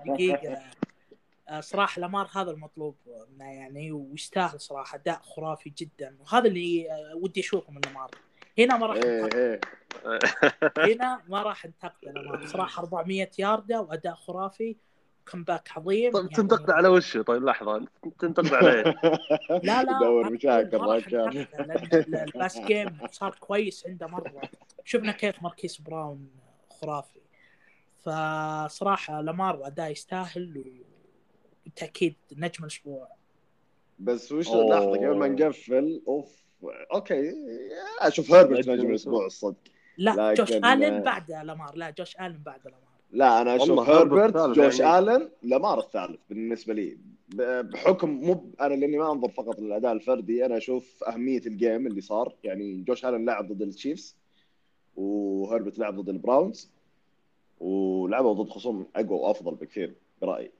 دقيقة آه، صراحة لامار هذا المطلوب منه يعني ويستاهل صراحة. أداء خرافي جدا. وهذا اللي آه، ودي أشوفه من لامار. هنا ما راح إيه انتقد إيه. [laughs] هنا ما راح انتقد لامار صراحة 400 ياردة وأداء خرافي comeback عظيم. طيب يعني- تنتقد على وشه طيب لحظة. تنتقد عليه لا لا يدور ما- مشاكل لأن ال pass game صار كويس عنده مرة. شفنا كيف ماركيس براون خرافي. فصراحة لامار أداء يستاهل وبالتأكيد نجم الأسبوع. بس وش. لحظة قبل ما نقفل؟ أوف. okay. أشوف هيربرت نجم الأسبوع الصدق. لا جوش آلن بعد لامار. لا جوش آلن بعد لامار. لا أنا أشوف الثالث جوش يعني. آلن لامار الثالث بالنسبة لي. بحكم مو ب- أنا لأني ما أنظر فقط للأداء الفردي أنا أشوف أهمية ال game اللي صار. يعني جوش آلن لعب ضد التشيفز وهيربرت لعب ضد البراونز ولعبوا ضد خصوم أقوى وأفضل بكثير برأيي.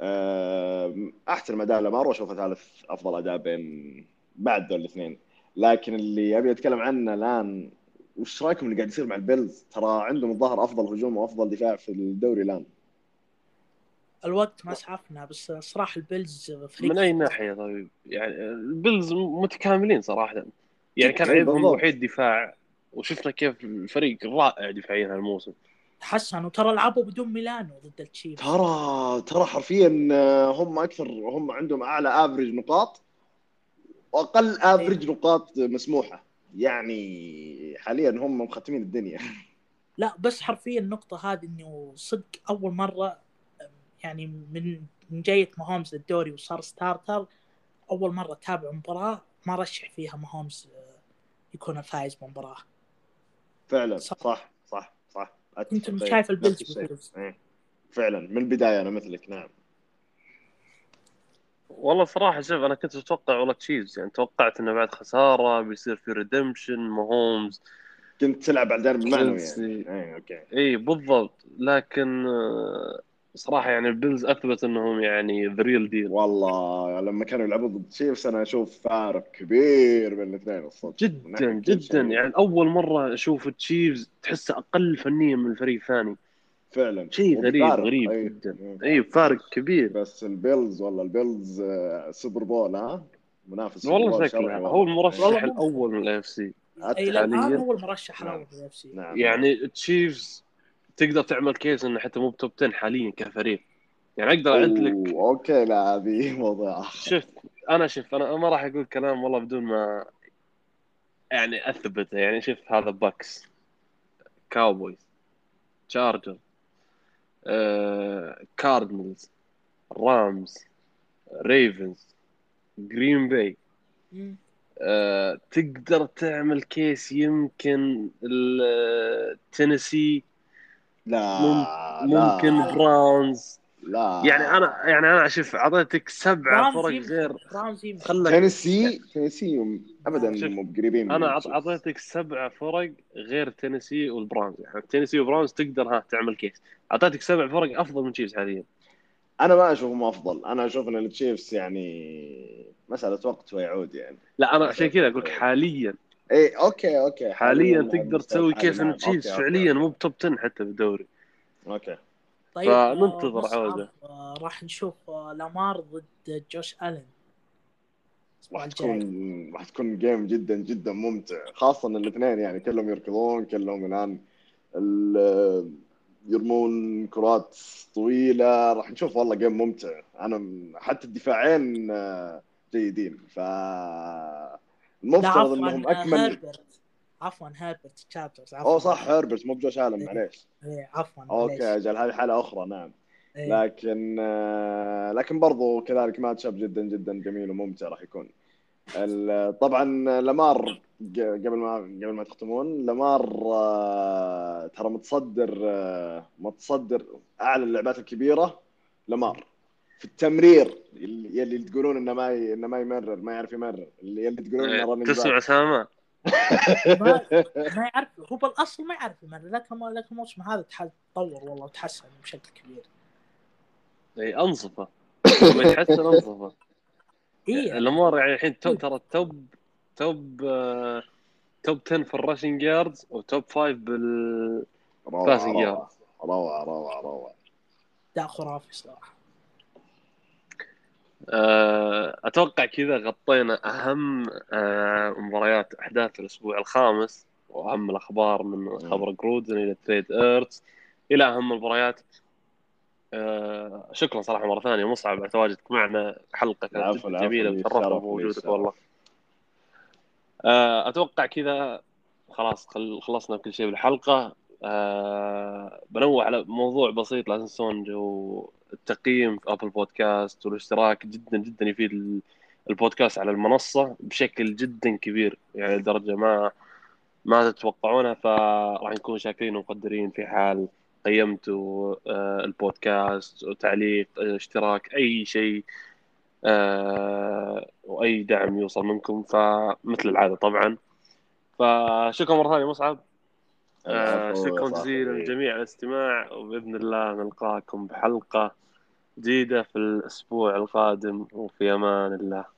أم، أحترم أداء لامار وأشوفه ثالث أفضل أداء بين بعد ذول الاثنين. لكن اللي أبي أتكلم عنه الآن وش رأيكم اللي قاعد يصير مع البيلز؟ ترى عندهم الظاهر أفضل هجوم وأفضل دفاع في الدوري الآن. الوقت ما اسعفنا بس صراحة البيلز فريق من أي ناحية؟ طيب يعني البيلز متكاملين صراحة. يعني كان إيه، عيبهم. الوحيد دفاع وشفنا كيف الفريق رائع دفاعيا هالموسم تحسن وترى لعبوا بدون ميلانو ضد التشيف ترى ترى حرفيا آه، هم أكثر هم عندهم أعلى افرج نقاط. وأقل افرج نقاط مسموحة يعني حاليا هم مختمين الدنيا لا بس حرفيا النقطة هذه إنه صدق أول مرة يعني من من جاية ماهومز للدوري وصار starter أول مرة اتابع مباراة ما رشح فيها ماهومز آه، يكون الفائز بمباراة فعلا صح. صح صح صح إيه، شايف. بيفوز. إيه. فعلا من البداية أنا مثلك نعم والله صراحة شوف أنا كنت أتوقع والله تشيفز يعني توقعت إنه بعد خسارة بيصير في redemption ماهومز كنت تلعب على الجانب المعنوي. يعني. اي أوكي. اي بالضبط. لكن آه، صراحة يعني البيلز أثبت إنهم يعني the real deal والله لما كانوا يلعبون ضد تشيفز أنا أشوف فارق كبير بين الاثنين الصدق. جدا كل جدا. يعني أول مرة أشوف تشيفز تحسه أقل فنيا من الفريق الثاني. فعلا شيء غريب. غريب أي. جدا. أي فارق كبير بس البيلز والله البيلز آه، Super Bowl ها منافس والله شكله هو المرشح الأول من ال AFC إي لا الان. هو المرشح نعم. الأول لل AFC نعم يعني تشيفز تقدر تعمل case إنه حتى مو ب top 10 حاليا كفريق يعني أقدر أعد لك أوكي لا هذه موضوع. شفت أنا شوف أنا ما راح أقول كلام والله بدون ما يعني أثبته يعني شوف هذا باكس كاوبويز تشارجر كاردنالز رامز ريفنز جرين باي تقدر تعمل case يمكن ال- تينيسي لا ممكن لا. براونز لا. يعني أنا يعني أنا شوف أعطيتك سبعه براونز فرق غير خلك تينيسي تينيسي ابدا مو بقريبين من أنا. أعطيتك سبع فرق غير تينيسي والبراونز يعني تينيسي وبراونز تقدر ها تعمل case. أعطيتك سبع فرق أفضل من تشيفز حاليا. أنا ما أشوفهم أفضل. أنا أشوف إن التشيفز يعني مسألة وقت ويعود يعني. لا أنا عشان كذا أقول لك حاليا. اي أوكي أوكي. حاليا على تقدر تسوي case. إن تشيفز فعليا. مو ب top 10 حتى في الدوري. أوكي. طيب فننتظر آه، مصعب، عودة. آه، راح نشوف آه، لامار ضد جوش ألن. راح تكون راح تكون game جدا جدا ممتع. خاصه ان الاثنين يعني كلهم يركضون كلهم الان ال- يرمون كرات طويلة. راح نشوف والله game ممتع. أنا حتى الدفاعين جيدين. ف المفترض إنهم أكمل. هيربرت عفوا هيربرت تشارجرز عفوا. اوه صح هيربرت مو بجوش الن معليش. إيه، عفوا أوكي. أجل هذه حالة أخرى نعم. إيه. لكن آه، لكن برضو كذلك matchup جدا جدا جميل وممتع راح يكون. طبعا لامار قبل ما قبل ما تختمون لامار آه، ترى متصدر آه، متصدر أعلى اللعبات الكبيرة لامار. في التمرير اللي يلي تقولون إنه ما إنه ما يمرر ما يعرف يمرر اللي تقولون إنه running تسمع back. ما, [laughs] ما يعرف. هو بالأصل ما يعرف يمرر لكن لكن الموسم هذا تطور والله وتحسن بشكل كبير. اي انصفه لما يتحسن انصفه [laughs] اي الأمور يعني الحين تو- ترى top top آه، top 10 في ال rushing yards و top 5 بال روعة روعة. روعة روعة اداء خرافي صراحة. آه، أتوقع كذا غطينا أهم آه، مباريات أحداث الأسبوع الخامس وأهم الأخبار من خبر جرودن إلى trade إيرتس. إلى أهم المباريات. آه، شكرا صراحة مرة ثانية مصعب على تواجدك معنا حلقة جميله تشرفنا بوجودك. والله. آه، أتوقع كذا خلاص خل- خلصنا كل شيء بالحلقة. آه، بنوع على موضوع بسيط لا تنسون جو التقييم في ابل بودكاست والاشتراك جدا جدا يفيد ال- البودكاست على المنصة بشكل جدا كبير يعني لدرجة ما ما تتوقعونها فراح نكون شاكرين ومقدرين في حال قيمتوا آه، البودكاست وتعليق اشتراك أي شيء آه، وأي دعم يوصل منكم فمثل العادة طبعا فشكرا مرة ثانية مصعب آه، شكرا. جزيلا للجميع على الاستماع وبإذن الله نلقاكم بحلقة جديدة في الأسبوع القادم وفي أمان الله.